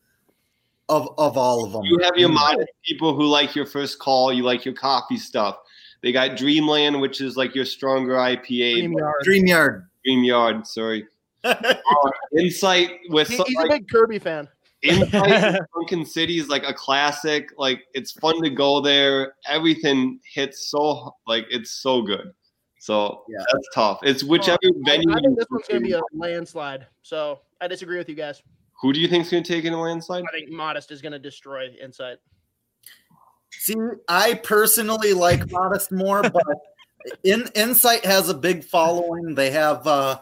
of of all of them. You have your Modist people who like your first call, you like your coffee stuff. They got Dreamland, which is like your stronger IPA. StreamYard. Dreamyard. Dreamyard, sorry. [LAUGHS] Uh, Insight with He- so- he's a like, big Kirby fan. Insight in Sunken [LAUGHS] City is like a classic. Like it's fun to go there. Everything hits so like it's so good. So Yeah. that's tough. It's whichever I, venue. I you think this one's going to be a landslide. So I disagree with you guys. Who do you think's going to take in a landslide? I think Modist is going to destroy insight. See, I personally like Modist more, but [LAUGHS] in Insight has a big following. They have uh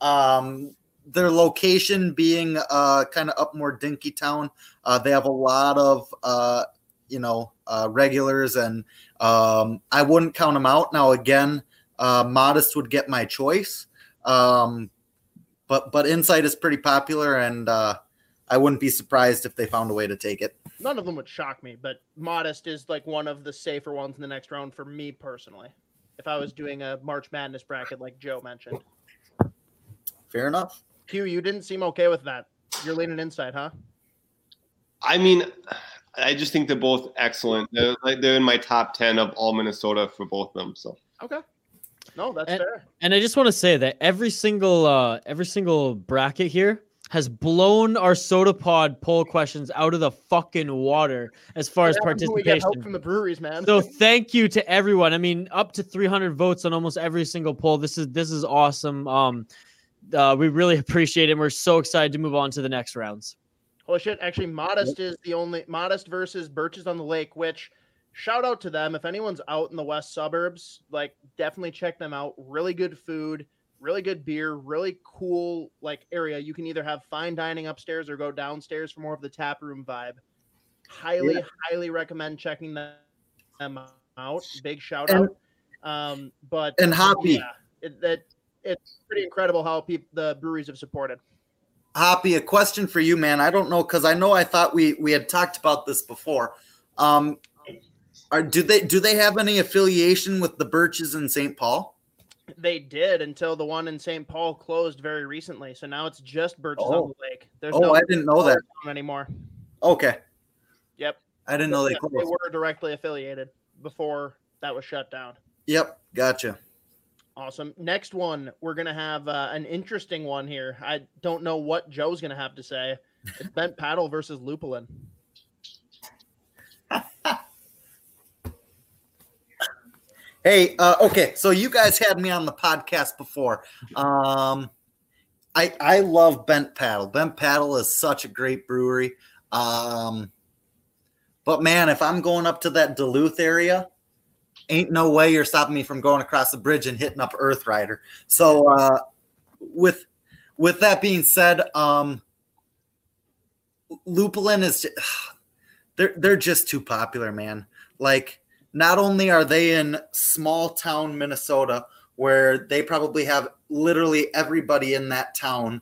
um their location being uh kind of up more Dinkytown. Uh they have a lot of uh you know uh regulars and um I wouldn't count them out. Now again, uh Modist would get my choice. Um but but Insight is pretty popular and uh I wouldn't be surprised if they found a way to take it. None of them would shock me, but Modist is like one of the safer ones in the next round for me personally. If I was doing a March Madness bracket like Joe mentioned. Fair enough. Q, you didn't seem okay with that. You're leaning inside, huh? I mean, I just think they're both excellent. They're like they're in my top ten of all Minnesota for both of them. So Okay. No, that's And- fair. And I just want to say that every single uh every single bracket here has blown our sota pod poll questions out of the fucking water as far as What happens when we get help participation. from the breweries, man. So thank you to everyone. I mean, up to 300 votes on almost every single poll. This is this is awesome. Um, uh, we really [LAUGHS] appreciate it. and We're so excited to move on to the next rounds. Holy shit! Actually, Modist is the only Modist versus Birches on the Lake. Which shout out to them. If anyone's out in the west suburbs, like definitely check them out. Really good food, really good beer, really cool like area. You can either have fine dining upstairs or go downstairs for more of the tap room vibe. Highly, Yeah. highly recommend checking them out. Big shout And- out. Um, but and Hoppy. yeah, it, that it's pretty incredible how peop the breweries have supported. Hoppy, a question for you, man. I don't know because I know I thought we we had talked about this before. Um, are do they do they have any affiliation with the Birches in St. Paul? They did until the one in St. Paul closed very recently. So now it's just Birches on Oh. the Lake. There's Oh, no I didn't know that. anymore. Okay, Yep. I didn't know they they were directly affiliated before that was shut down. Yep, gotcha. Awesome. Next one, we're gonna have uh, an interesting one here. I don't know what Joe's gonna have to say. It's Bent Paddle versus Lupulin. Hey, uh, okay, so you guys had me on the podcast before. Um, I I love Bent Paddle. Bent Paddle is such a great brewery. Um, but man, if I'm going up to that Duluth area, ain't no way you're stopping me from going across the bridge and hitting up Earth Rider. So uh, with with that being said, um, Lupulin is ju- [SIGHS] they're they're just too popular, man. Like not only are they in small town Minnesota where they probably have literally everybody in that town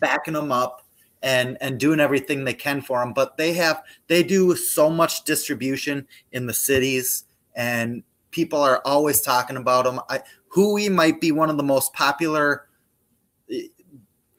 backing them up and and doing everything they can for them but they have they do so much distribution in the cities and people are always talking about them I, hui might be one of the most popular eh,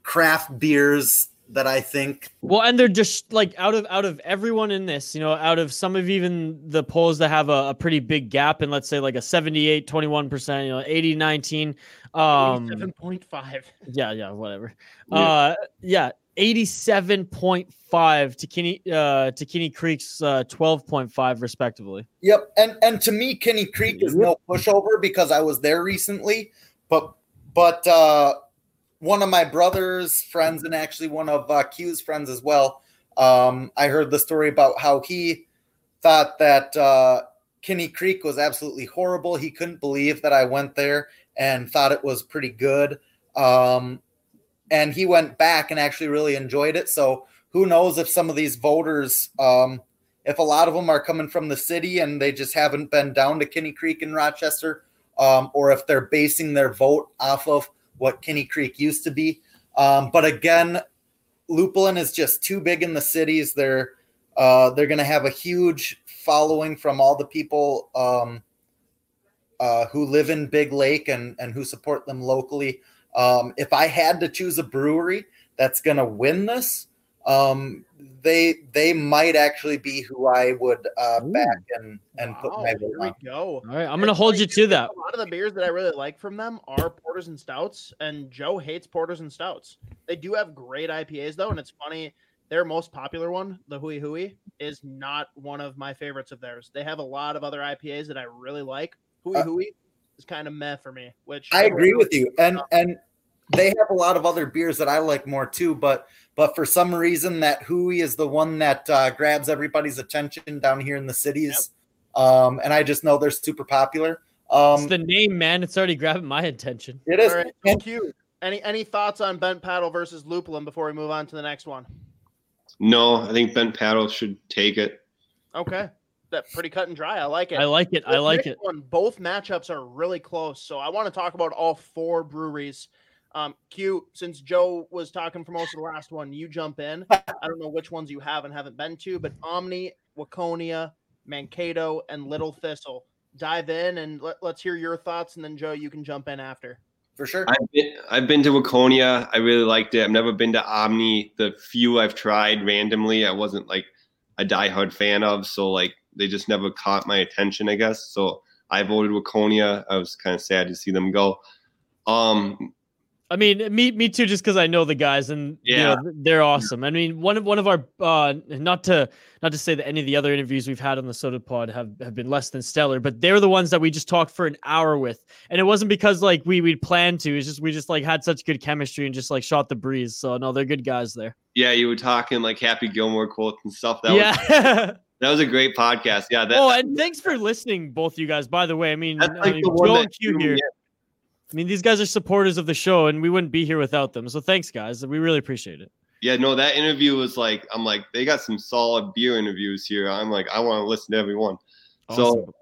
craft beers that i think Well, and they're just like out of out of everyone in this, you know, out of some of even the polls that have a, a pretty big gap in let's say like a 78, 21%, you know, 80, 19. Um Seven point five. yeah, yeah, whatever. Yeah. Uh yeah, 87.5 to Kinney uh to Kinney Creek's uh 12.5 respectively. Yep, and and to me, Kinney Creek is no pushover because I was there recently. But but uh, one of my brother's friends and actually one of uh, Q's friends as well. Um, I heard the story about how he thought that uh, Kinney Creek was absolutely horrible. He couldn't believe that I went there and thought it was pretty good. Um, and he went back and actually really enjoyed it. So who knows if some of these voters, um, if a lot of them are coming from the city and they just haven't been down to Kinney Creek in Rochester, um, or if they're basing their vote off of what Kinney Creek used to be. Um, but again, Lupulin is just too big in the cities. They're uh, they're going to have a huge following from all the people um, uh, who live in Big Lake and and who support them locally. Um, if I had to choose a brewery that's going to win this, um, they they might actually be who I would uh, back and and put my here vote we on. go. All right, I'm gonna hold you to that. A lot of the beers that I really like from them are porters and stouts, and Joe hates porters and stouts. They do have great IPAs though, and it's funny. Their most popular one, the Hui Hui, is not one of my favorites of theirs. They have a lot of other IPAs that I really like. Hui Uh, Hui is kind of meh for me. Which I agree with you, and and they have a lot of other beers that I like more too. But but for some reason, that Hui is the one that uh, grabs everybody's attention down here in the cities, um, and I just know they're super popular. Um, it's the name, man. It's already grabbing my attention. it is. All right, thank you. Any any thoughts on Bent Paddle versus Lupulin before we move on to the next one? No, I think Bent Paddle should take it. Okay. That pretty cut and dry. I like it. I like it. I like next it. One, both matchups are really close. So I want to talk about all four breweries. Um, Q, since Joe was talking for most of the last one, you jump in. [LAUGHS] I don't know which ones you have and haven't been to, but Omni, Waconia, Mankato, and Little Thistle. Dive in and let, let's hear your thoughts, and then Joe, you can jump in after. for sure. I've been, I've been to Waconia. I really liked it. I've never been to Omni. The few I've tried randomly, I wasn't like a diehard fan of. So like they just never caught my attention, I guess. So I voted Waconia. I was kind of sad to see them go. Um, I mean, me me too. Just because I know the guys and you Yeah. know, they're awesome. I mean, one of one of our uh, not to not to say that any of the other interviews we've had on the Sota Pod have have been less than stellar, but they're the ones that we just talked for an hour with, and it wasn't because like we we planned to. It's just we just like had such good chemistry and just like shot the breeze. So no, they're good guys there. yeah, you were talking like Happy Gilmore quotes and stuff. That was yeah. [LAUGHS] that was a great podcast. Yeah, that, oh, and thanks for listening, both you guys. By the way, I mean, That's I like mean the one Joe and Q here. I mean, these guys are supporters of the show, and we wouldn't be here without them. So thanks, guys. We really appreciate it. yeah, no, that interview was like I'm like they got some solid beer interviews here. I'm like I want to listen to every one. So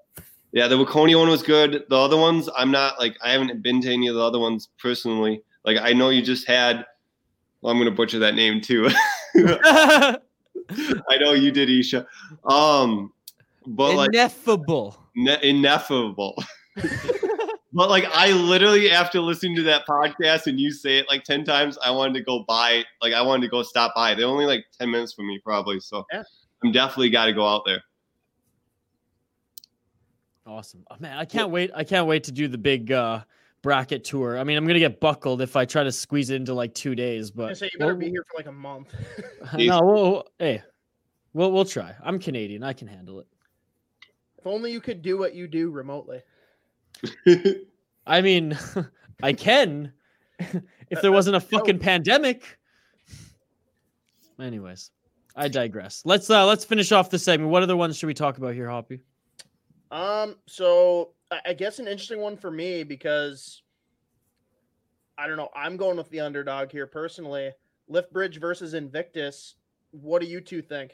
Yeah, the Waconia one was good. The other ones, I'm not like I haven't been to any of the other ones personally. Like I know you just had. Well, I'm gonna butcher that name too. [LAUGHS] [LAUGHS] I know you did, Isha. Um, but like Ineffable. ne- ineffable. [LAUGHS] but like I literally, after listening to that podcast and you say it like ten times, I wanted to go buy. Like I wanted to go stop by. They're only like ten minutes from me, probably. So Yeah. I'm definitely got to go out there. Awesome. Oh, man, I can't wait. I can't wait to do the big uh bracket tour. I mean, I'm gonna get buckled if I try to squeeze it into like two days, I but say you better we'll- be here for like a month. [LAUGHS] no, we'll, hey, we'll we'll try. I'm Canadian. I can handle it. if only you could do what you do remotely. I mean, [LAUGHS] I can [LAUGHS] if there wasn't a fucking pandemic. Anyways, I digress. Let's uh let's finish off the segment. What other ones should we talk about here, Hoppy? Um, so I, guess an interesting one for me because I don't know. I'm going with the underdog here personally. Lift Bridge versus Invictus. What do you two think?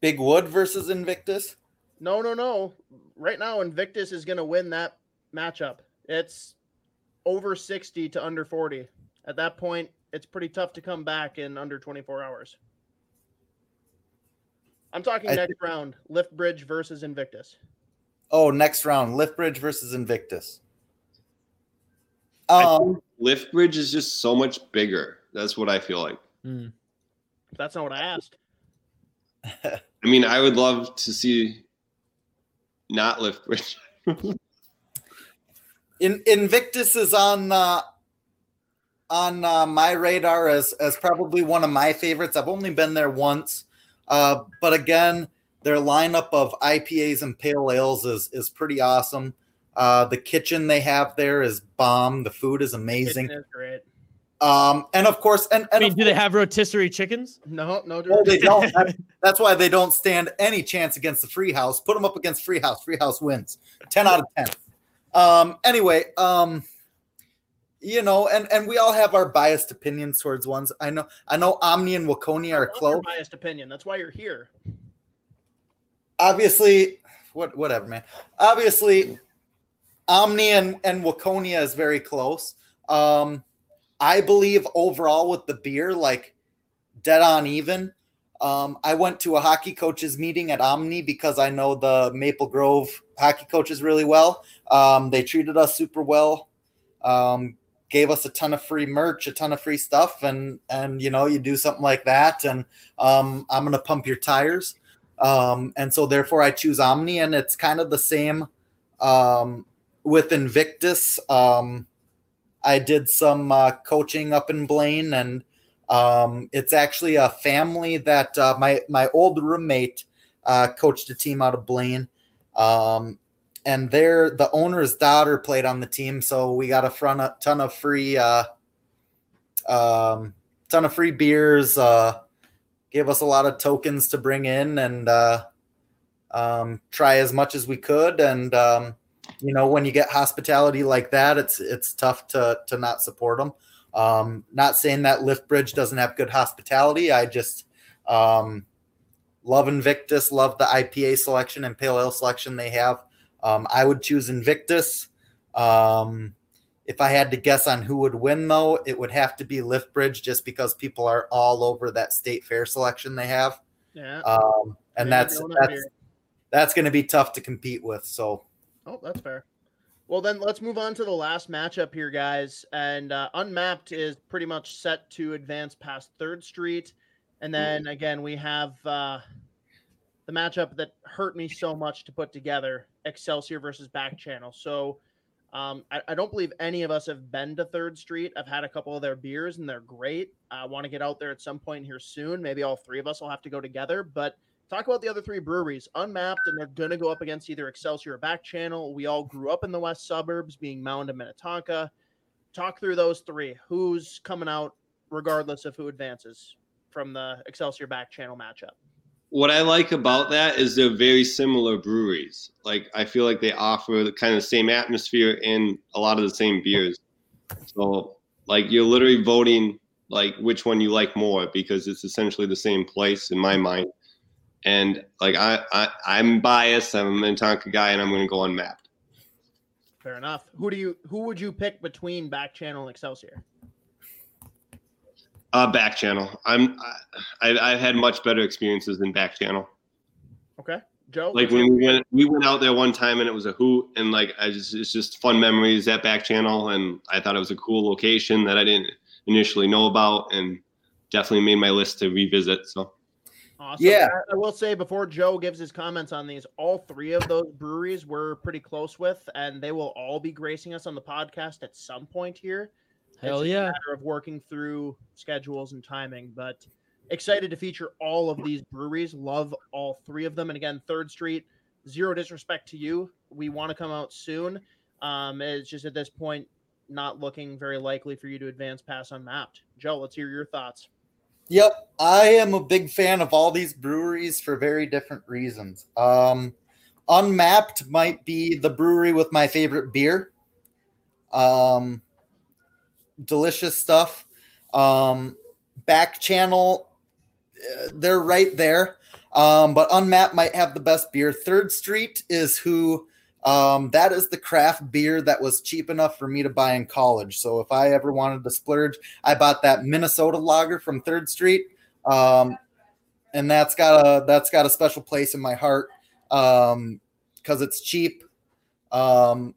Big Wood versus Invictus. No, no, no. Right now, Invictus is going to win that matchup. It's over 60 to under 40. At that point, it's pretty tough to come back in under 24 hours. I'm talking I next round Lift Bridge versus Invictus. Oh, next round, Liftbridge versus Invictus. I Um, think Liftbridge is just so much bigger. That's what I feel like. Hmm. That's not what I asked. [LAUGHS] I mean, I would love to see not Liftbridge. [LAUGHS] In, Invictus is on uh, on uh, my radar as as probably one of my favorites. I've only been there once, uh, but again, their lineup of IPAs and pale ales is is pretty awesome. Uh, the kitchen they have there is bomb. The food is amazing. Kitchen is great. Um, and of course, and, I and mean, of do they have rotisserie chickens? No, no. No, they don't. [LAUGHS] That's, that's why they don't stand any chance against the Free House. Put them up against Free House. Free House wins. Ten out of ten. Um. Anyway. Um. You know, and and we all have our biased opinions towards ones. I know. I know. Omni and Waconia are close. biased opinion. That's why you're here. Obviously, what whatever, man. Obviously, Omni and and Waconia is very close. Um, I believe overall with the beer, like dead on even. Um, I went to a hockey coaches meeting at Omni because I know the Maple Grove hockey coaches really well. Um, they treated us super well. Um, gave us a ton of free merch, a ton of free stuff, and and you know you do something like that, and um, I'm gonna pump your tires, um, and so therefore I choose Omni, and it's kind of the same um, with Invictus. Um, I did some uh, coaching up in Blaine, and um, it's actually a family that uh, my my old roommate uh, coached a team out of Blaine. Um, and their the owner's daughter played on the team, so we got a front a ton of free uh um ton of free beers, uh gave us a lot of tokens to bring in and uh um try as much as we could. And um you know when you get hospitality like that it's it's tough to to not support them um not saying that lift bridge doesn't have good hospitality. I just um love invictus love the ipa selection and pale ale selection they have. Um, I would choose Invictus. Um, if I had to guess on who would win, though, it would have to be Lift Bridge, just because people are all over that state fair selection they have. Yeah. Um, and that's that's that's going to be tough to compete with. So Oh, that's fair. Well, then let's move on to the last matchup here, guys. And uh, Unmapped is pretty much set to advance past Third Street. And then again, we have uh, the matchup that hurt me so much to put together Excelsior versus Back Channel. So um, I, I don't believe any of us have been to Third Street. I've had a couple of their beers and they're great. I want to get out there at some point here soon. Maybe all three of us will have to go together. But talk about the other three breweries unmapped and they're going to go up against either excelsior or back channel we all grew up in the west suburbs being mound and minnetonka talk through those three who's coming out regardless of who advances from the excelsior back channel matchup what I like about that is they're very similar breweries. Like I feel like they offer the kind of same atmosphere and a lot of the same beers. So like you're literally voting like which one you like more because it's essentially the same place in my mind. And like I, I I'm biased. I'm a Minnetonka guy, and I'm going to go unmapped. fair enough who do you who would you pick between back channel and excelsior Uh, back channel. I'm I, I've had much better experiences than back channel. okay joe like when we went we went out there one time and it was a hoot and like I just it's just fun memories at back channel and I thought it was a cool location that I didn't initially know about and definitely made my list to revisit. So Awesome. Yeah. I, I will say before Joe gives his comments on these, all three of those breweries we're pretty close with, and they will all be gracing us on the podcast at some point here. Hell it's yeah. a matter of working through schedules and timing, but excited to feature all of these breweries. Love all three of them. And again, Third Street, zero disrespect to you. We want to come out soon. Um, it's just at this point not looking very likely for you to advance past unmapped. Joe, let's hear your thoughts. Yep, I am a big fan of all these breweries for very different reasons. Um, Unmapped might be the brewery with my favorite beer. Um, delicious stuff. Um, back channel, uh, they're right there. Um, but Unmapped might have the best beer. Third Street is who. Um, that is the craft beer that was cheap enough for me to buy in college. So if I ever wanted to splurge, I bought that Minnesota lager from Third Street, um, and that's got a that's got a special place in my heart um, because it's cheap, um,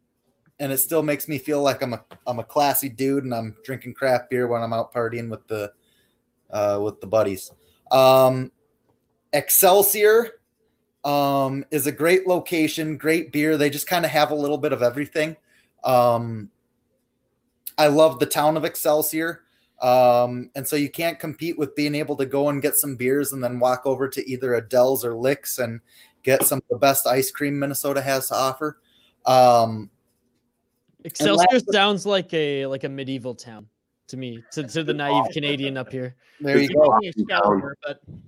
and it still makes me feel like I'm a I'm a classy dude, and I'm drinking craft beer when I'm out partying with the uh, with the buddies. Um, Excelsior um, is a great location, great beer. They just kind of have a little bit of everything. Um, I love the town of Excelsior. Um, and so you can't compete with being able to go and get some beers and then walk over to either Adele's or Licks and get some of the best ice cream Minnesota has to offer. Um, Excelsior last- sounds like a like a medieval town to me, to, to the naive [LAUGHS] Canadian up here. there you go. Excalibur, but I'm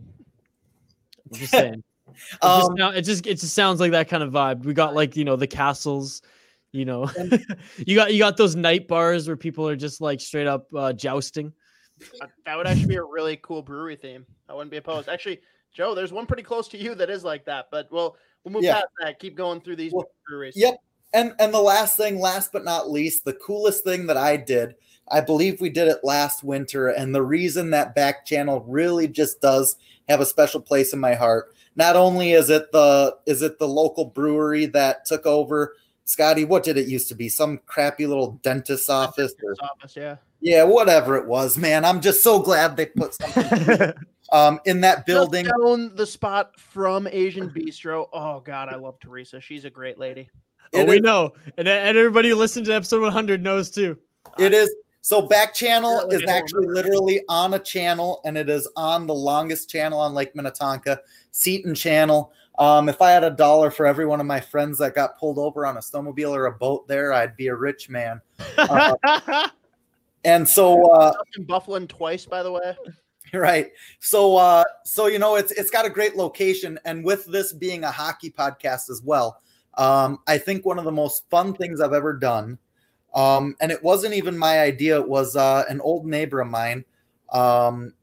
just saying. [LAUGHS] It, just, Um, sou- it just it just sounds like that kind of vibe. We got like you know the castles, you know, [LAUGHS] you got you got those knight bars where people are just like straight up uh, jousting. Uh, That would actually be a really cool brewery theme. I wouldn't be opposed. Actually, Joe, there's one pretty close to you that is like that, but we'll we'll move Yeah. past that. Keep going through these Well, breweries. Yep. And and the last thing, last but not least, the coolest thing that I did I believe we did it last winter. And the reason that back channel really just does have a special place in my heart. Not only is it the is it the local brewery that took over Scotty, what did it used to be? Some crappy little dentist's office Office, yeah. yeah, whatever it was, man. I'm just so glad they put something [LAUGHS] um in that building. Just down the spot from Asian Bistro. Oh God, I love Teresa. She's a great lady. Oh, It we is- know, and, and everybody who listened to episode 100 knows too. It is so back channel is actually literally on a channel and it is on the longest channel on Lake Minnetonka, Seton Channel. Um, if I had a dollar for every one of my friends that got pulled over on a snowmobile or a boat there, I'd be a rich man. Uh, [LAUGHS] and so uh in Buffalo twice, by the way. [LAUGHS] right so uh so you know it's it's got a great location and with this being a hockey podcast as well um i think one of the most fun things i've ever done um and it wasn't even my idea it was uh an old neighbor of mine. Um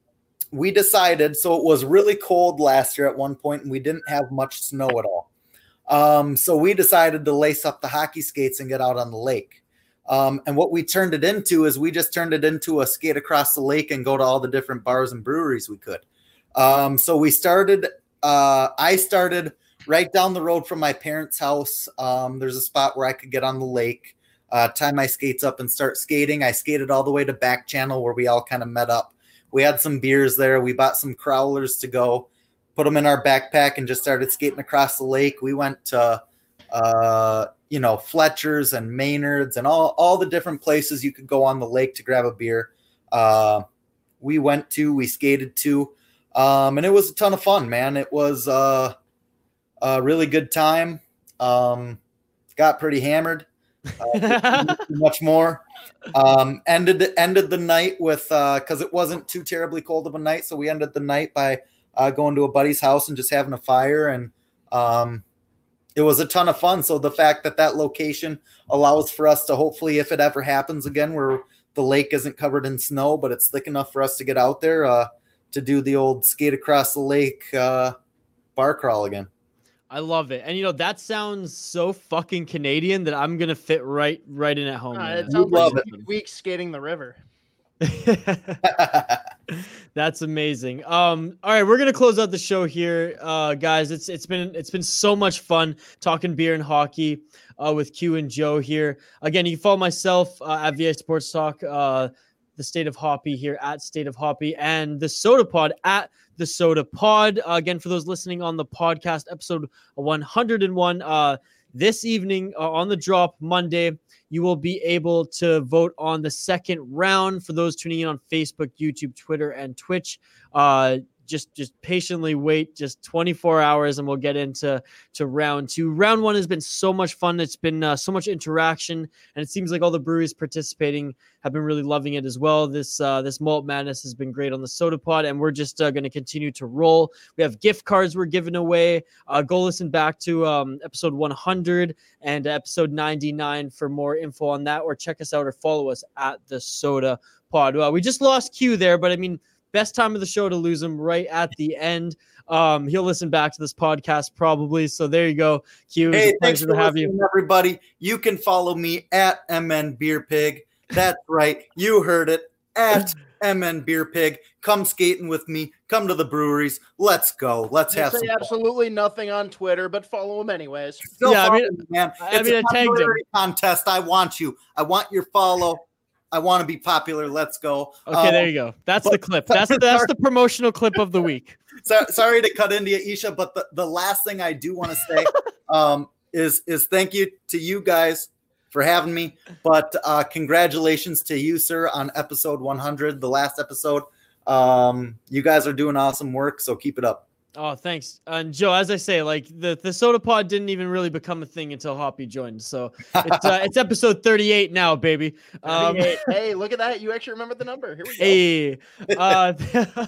we decided so it was really cold last year at one point and we didn't have much snow at all. Um so we decided to lace up the hockey skates and get out on the lake. Um, and what we turned it into is we just turned it into a skate across the lake and go to all the different bars and breweries we could. Um, so we started, uh, I started right down the road from my parents' house. Um, there's a spot where I could get on the lake, uh, tie my skates up and start skating. I skated all the way to back channel where we all kind of met up. We had some beers there. We bought some crowlers to go, put them in our backpack and just started skating across the lake. We went to, uh, you know, Fletcher's and Maynard's and all, all the different places you could go on the lake to grab a beer. Uh, we went to, we skated to, um, and it was a ton of fun, man. It was uh, a really good time. Um, got pretty hammered. Uh, [LAUGHS] much more. Um, ended ended the night with because it wasn't too terribly cold of a night, so we ended the night by uh, going to a buddy's house and just having a fire and um, it was a ton of fun. So the fact that that location allows for us to hopefully, if it ever happens again, where the lake isn't covered in snow, but it's thick enough for us to get out there uh, to do the old skate across the lake uh, bar crawl again. I love it, and you know that sounds so fucking Canadian that I'm gonna fit right right in at home. Uh, man. it sounds love like it. weeks skating the river. [LAUGHS] [LAUGHS] That's amazing. Um, all right, we're gonna close out the show here, uh, guys. It's it's been it's been so much fun talking beer and hockey uh, with Q and Joe here. Again, you can follow myself uh, at VI Sports Talk, uh, the State of Hoppy here at State of Hoppy, and the Sota Pod at the Sota Pod. Uh, again, for those listening on the podcast, episode 101. Uh, this evening uh, on the drop Monday, you will be able to vote on the second round. For those tuning in on Facebook, YouTube, Twitter, and Twitch, uh, just just patiently wait just 24 hours, and we'll get into to round two. Round one has been so much fun. It's been uh, so much interaction, and it seems like all the breweries participating have been really loving it as well. This uh, this malt madness has been great on the sota pod, and we're just uh, going to continue to roll. We have gift cards we're giving away. Uh, go listen back to um, episode 100 and episode 99 for more info on that, or check us out or follow us at the sota pod. Well, we just lost Q there, but I mean, best time of the show to lose him right at the end. Um, he'll listen back to this podcast probably. So there you go, Q. Hey, a thanks for to have you. everybody. You can follow me at MN Beer Pig. That's right. You heard it. At MN Beer Pig. Come skating with me. Come to the breweries. Let's go. Let's They have say some fun. absolutely nothing on Twitter, but follow him anyways. Still Yeah, I mean- me, man. I It's mean, a I tagged him. contest. I want you. I want your follow. I want to be popular. Let's go. Okay, Um, there you go. That's the clip. That's that's the promotional clip of the week. [LAUGHS] so, sorry to cut into you, Isha, but the, the last thing I do want to say [LAUGHS] um, is is thank you to you guys for having me. But uh, congratulations to you, sir, on episode 100, the last episode. Um, you guys are doing awesome work, so keep it up. Oh, thanks. And Joe, as I say, like the, the sota pod didn't even really become a thing until Hoppy joined. So it's uh, it's episode 38 now, baby. Um, 38. hey, look at that. You actually remember the number. Here we go. Hey, uh, [LAUGHS]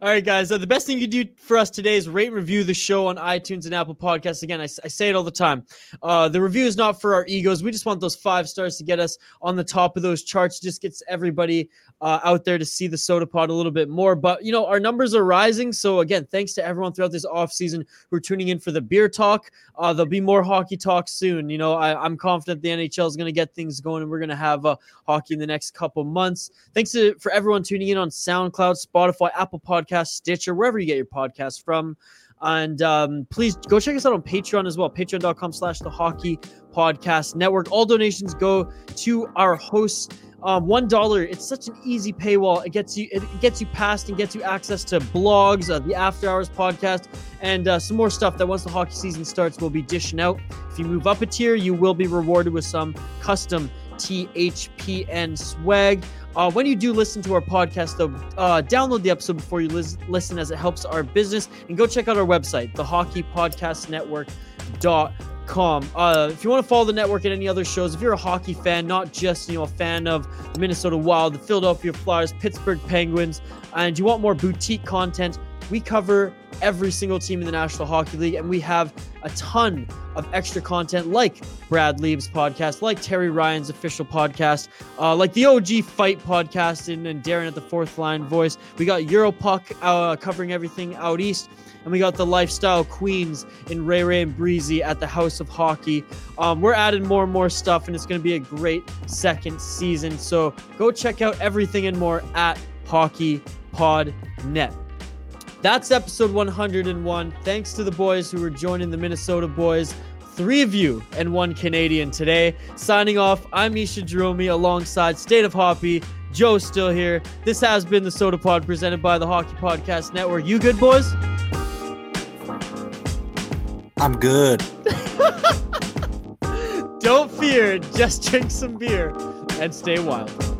all right, guys. Uh, the best thing you can do for us today is rate and review the show on iTunes and Apple Podcasts. Again, I say it all the time. Uh, the review is not for our egos. We just want those five stars to get us on the top of those charts. Just gets everybody uh, out there to see the Sota Pod a little bit more. But you know, our numbers are rising. So again, thanks to everyone throughout this off season who are tuning in for the beer talk. Uh, there'll be more hockey talk soon. You know, I, am confident the NHL is going to get things going, and we're going to have uh, hockey in the next couple months. Thanks to, for everyone tuning in on SoundCloud, Spotify, Apple Podcast, Stitcher, wherever you get your podcasts from. And um, please go check us out on Patreon as well. Patreon.com slash the hockey podcast network. All donations go to our hosts. Um, one dollar. It's such an easy paywall. It gets you. It gets you past and gets you access to blogs, uh, the After Hours podcast, and uh, some more stuff that once the hockey season starts, we'll be dishing out. If you move up a tier, you will be rewarded with some custom THPN swag. Uh, when you do listen to our podcast, though, uh, download the episode before you lis- listen as it helps our business. And go check out our website, thehockeypodcastnetwork.com. Uh, if you want to follow the network and any other shows, if you're a hockey fan, not just you know a fan of the Minnesota Wild, the Philadelphia Flyers, Pittsburgh Penguins, and you want more boutique content, we cover every single team in the National Hockey League, and we have a ton of extra content like Brad Lieb's podcast, like Terry Ryan's official podcast, uh, like the OG Fight podcast, and, and Darren at the fourth line voice. We got Europuck uh, covering everything out east. And we got the lifestyle queens in Ray Ray and Breezy at the House of Hockey. Um, we're adding more and more stuff, and it's going to be a great second season. So go check out everything and more at Hockey Pod Net. That's episode 101. Thanks to the boys who were joining the Minnesota boys. Three of you and one Canadian today. Signing off, I'm Misha Jerome alongside State of Hoppy. Joe's still here. This has been the Sota Pod presented by the Hockey Podcast Network. You good, boys? I'm good. [LAUGHS] Don't fear, just drink some beer and stay wild.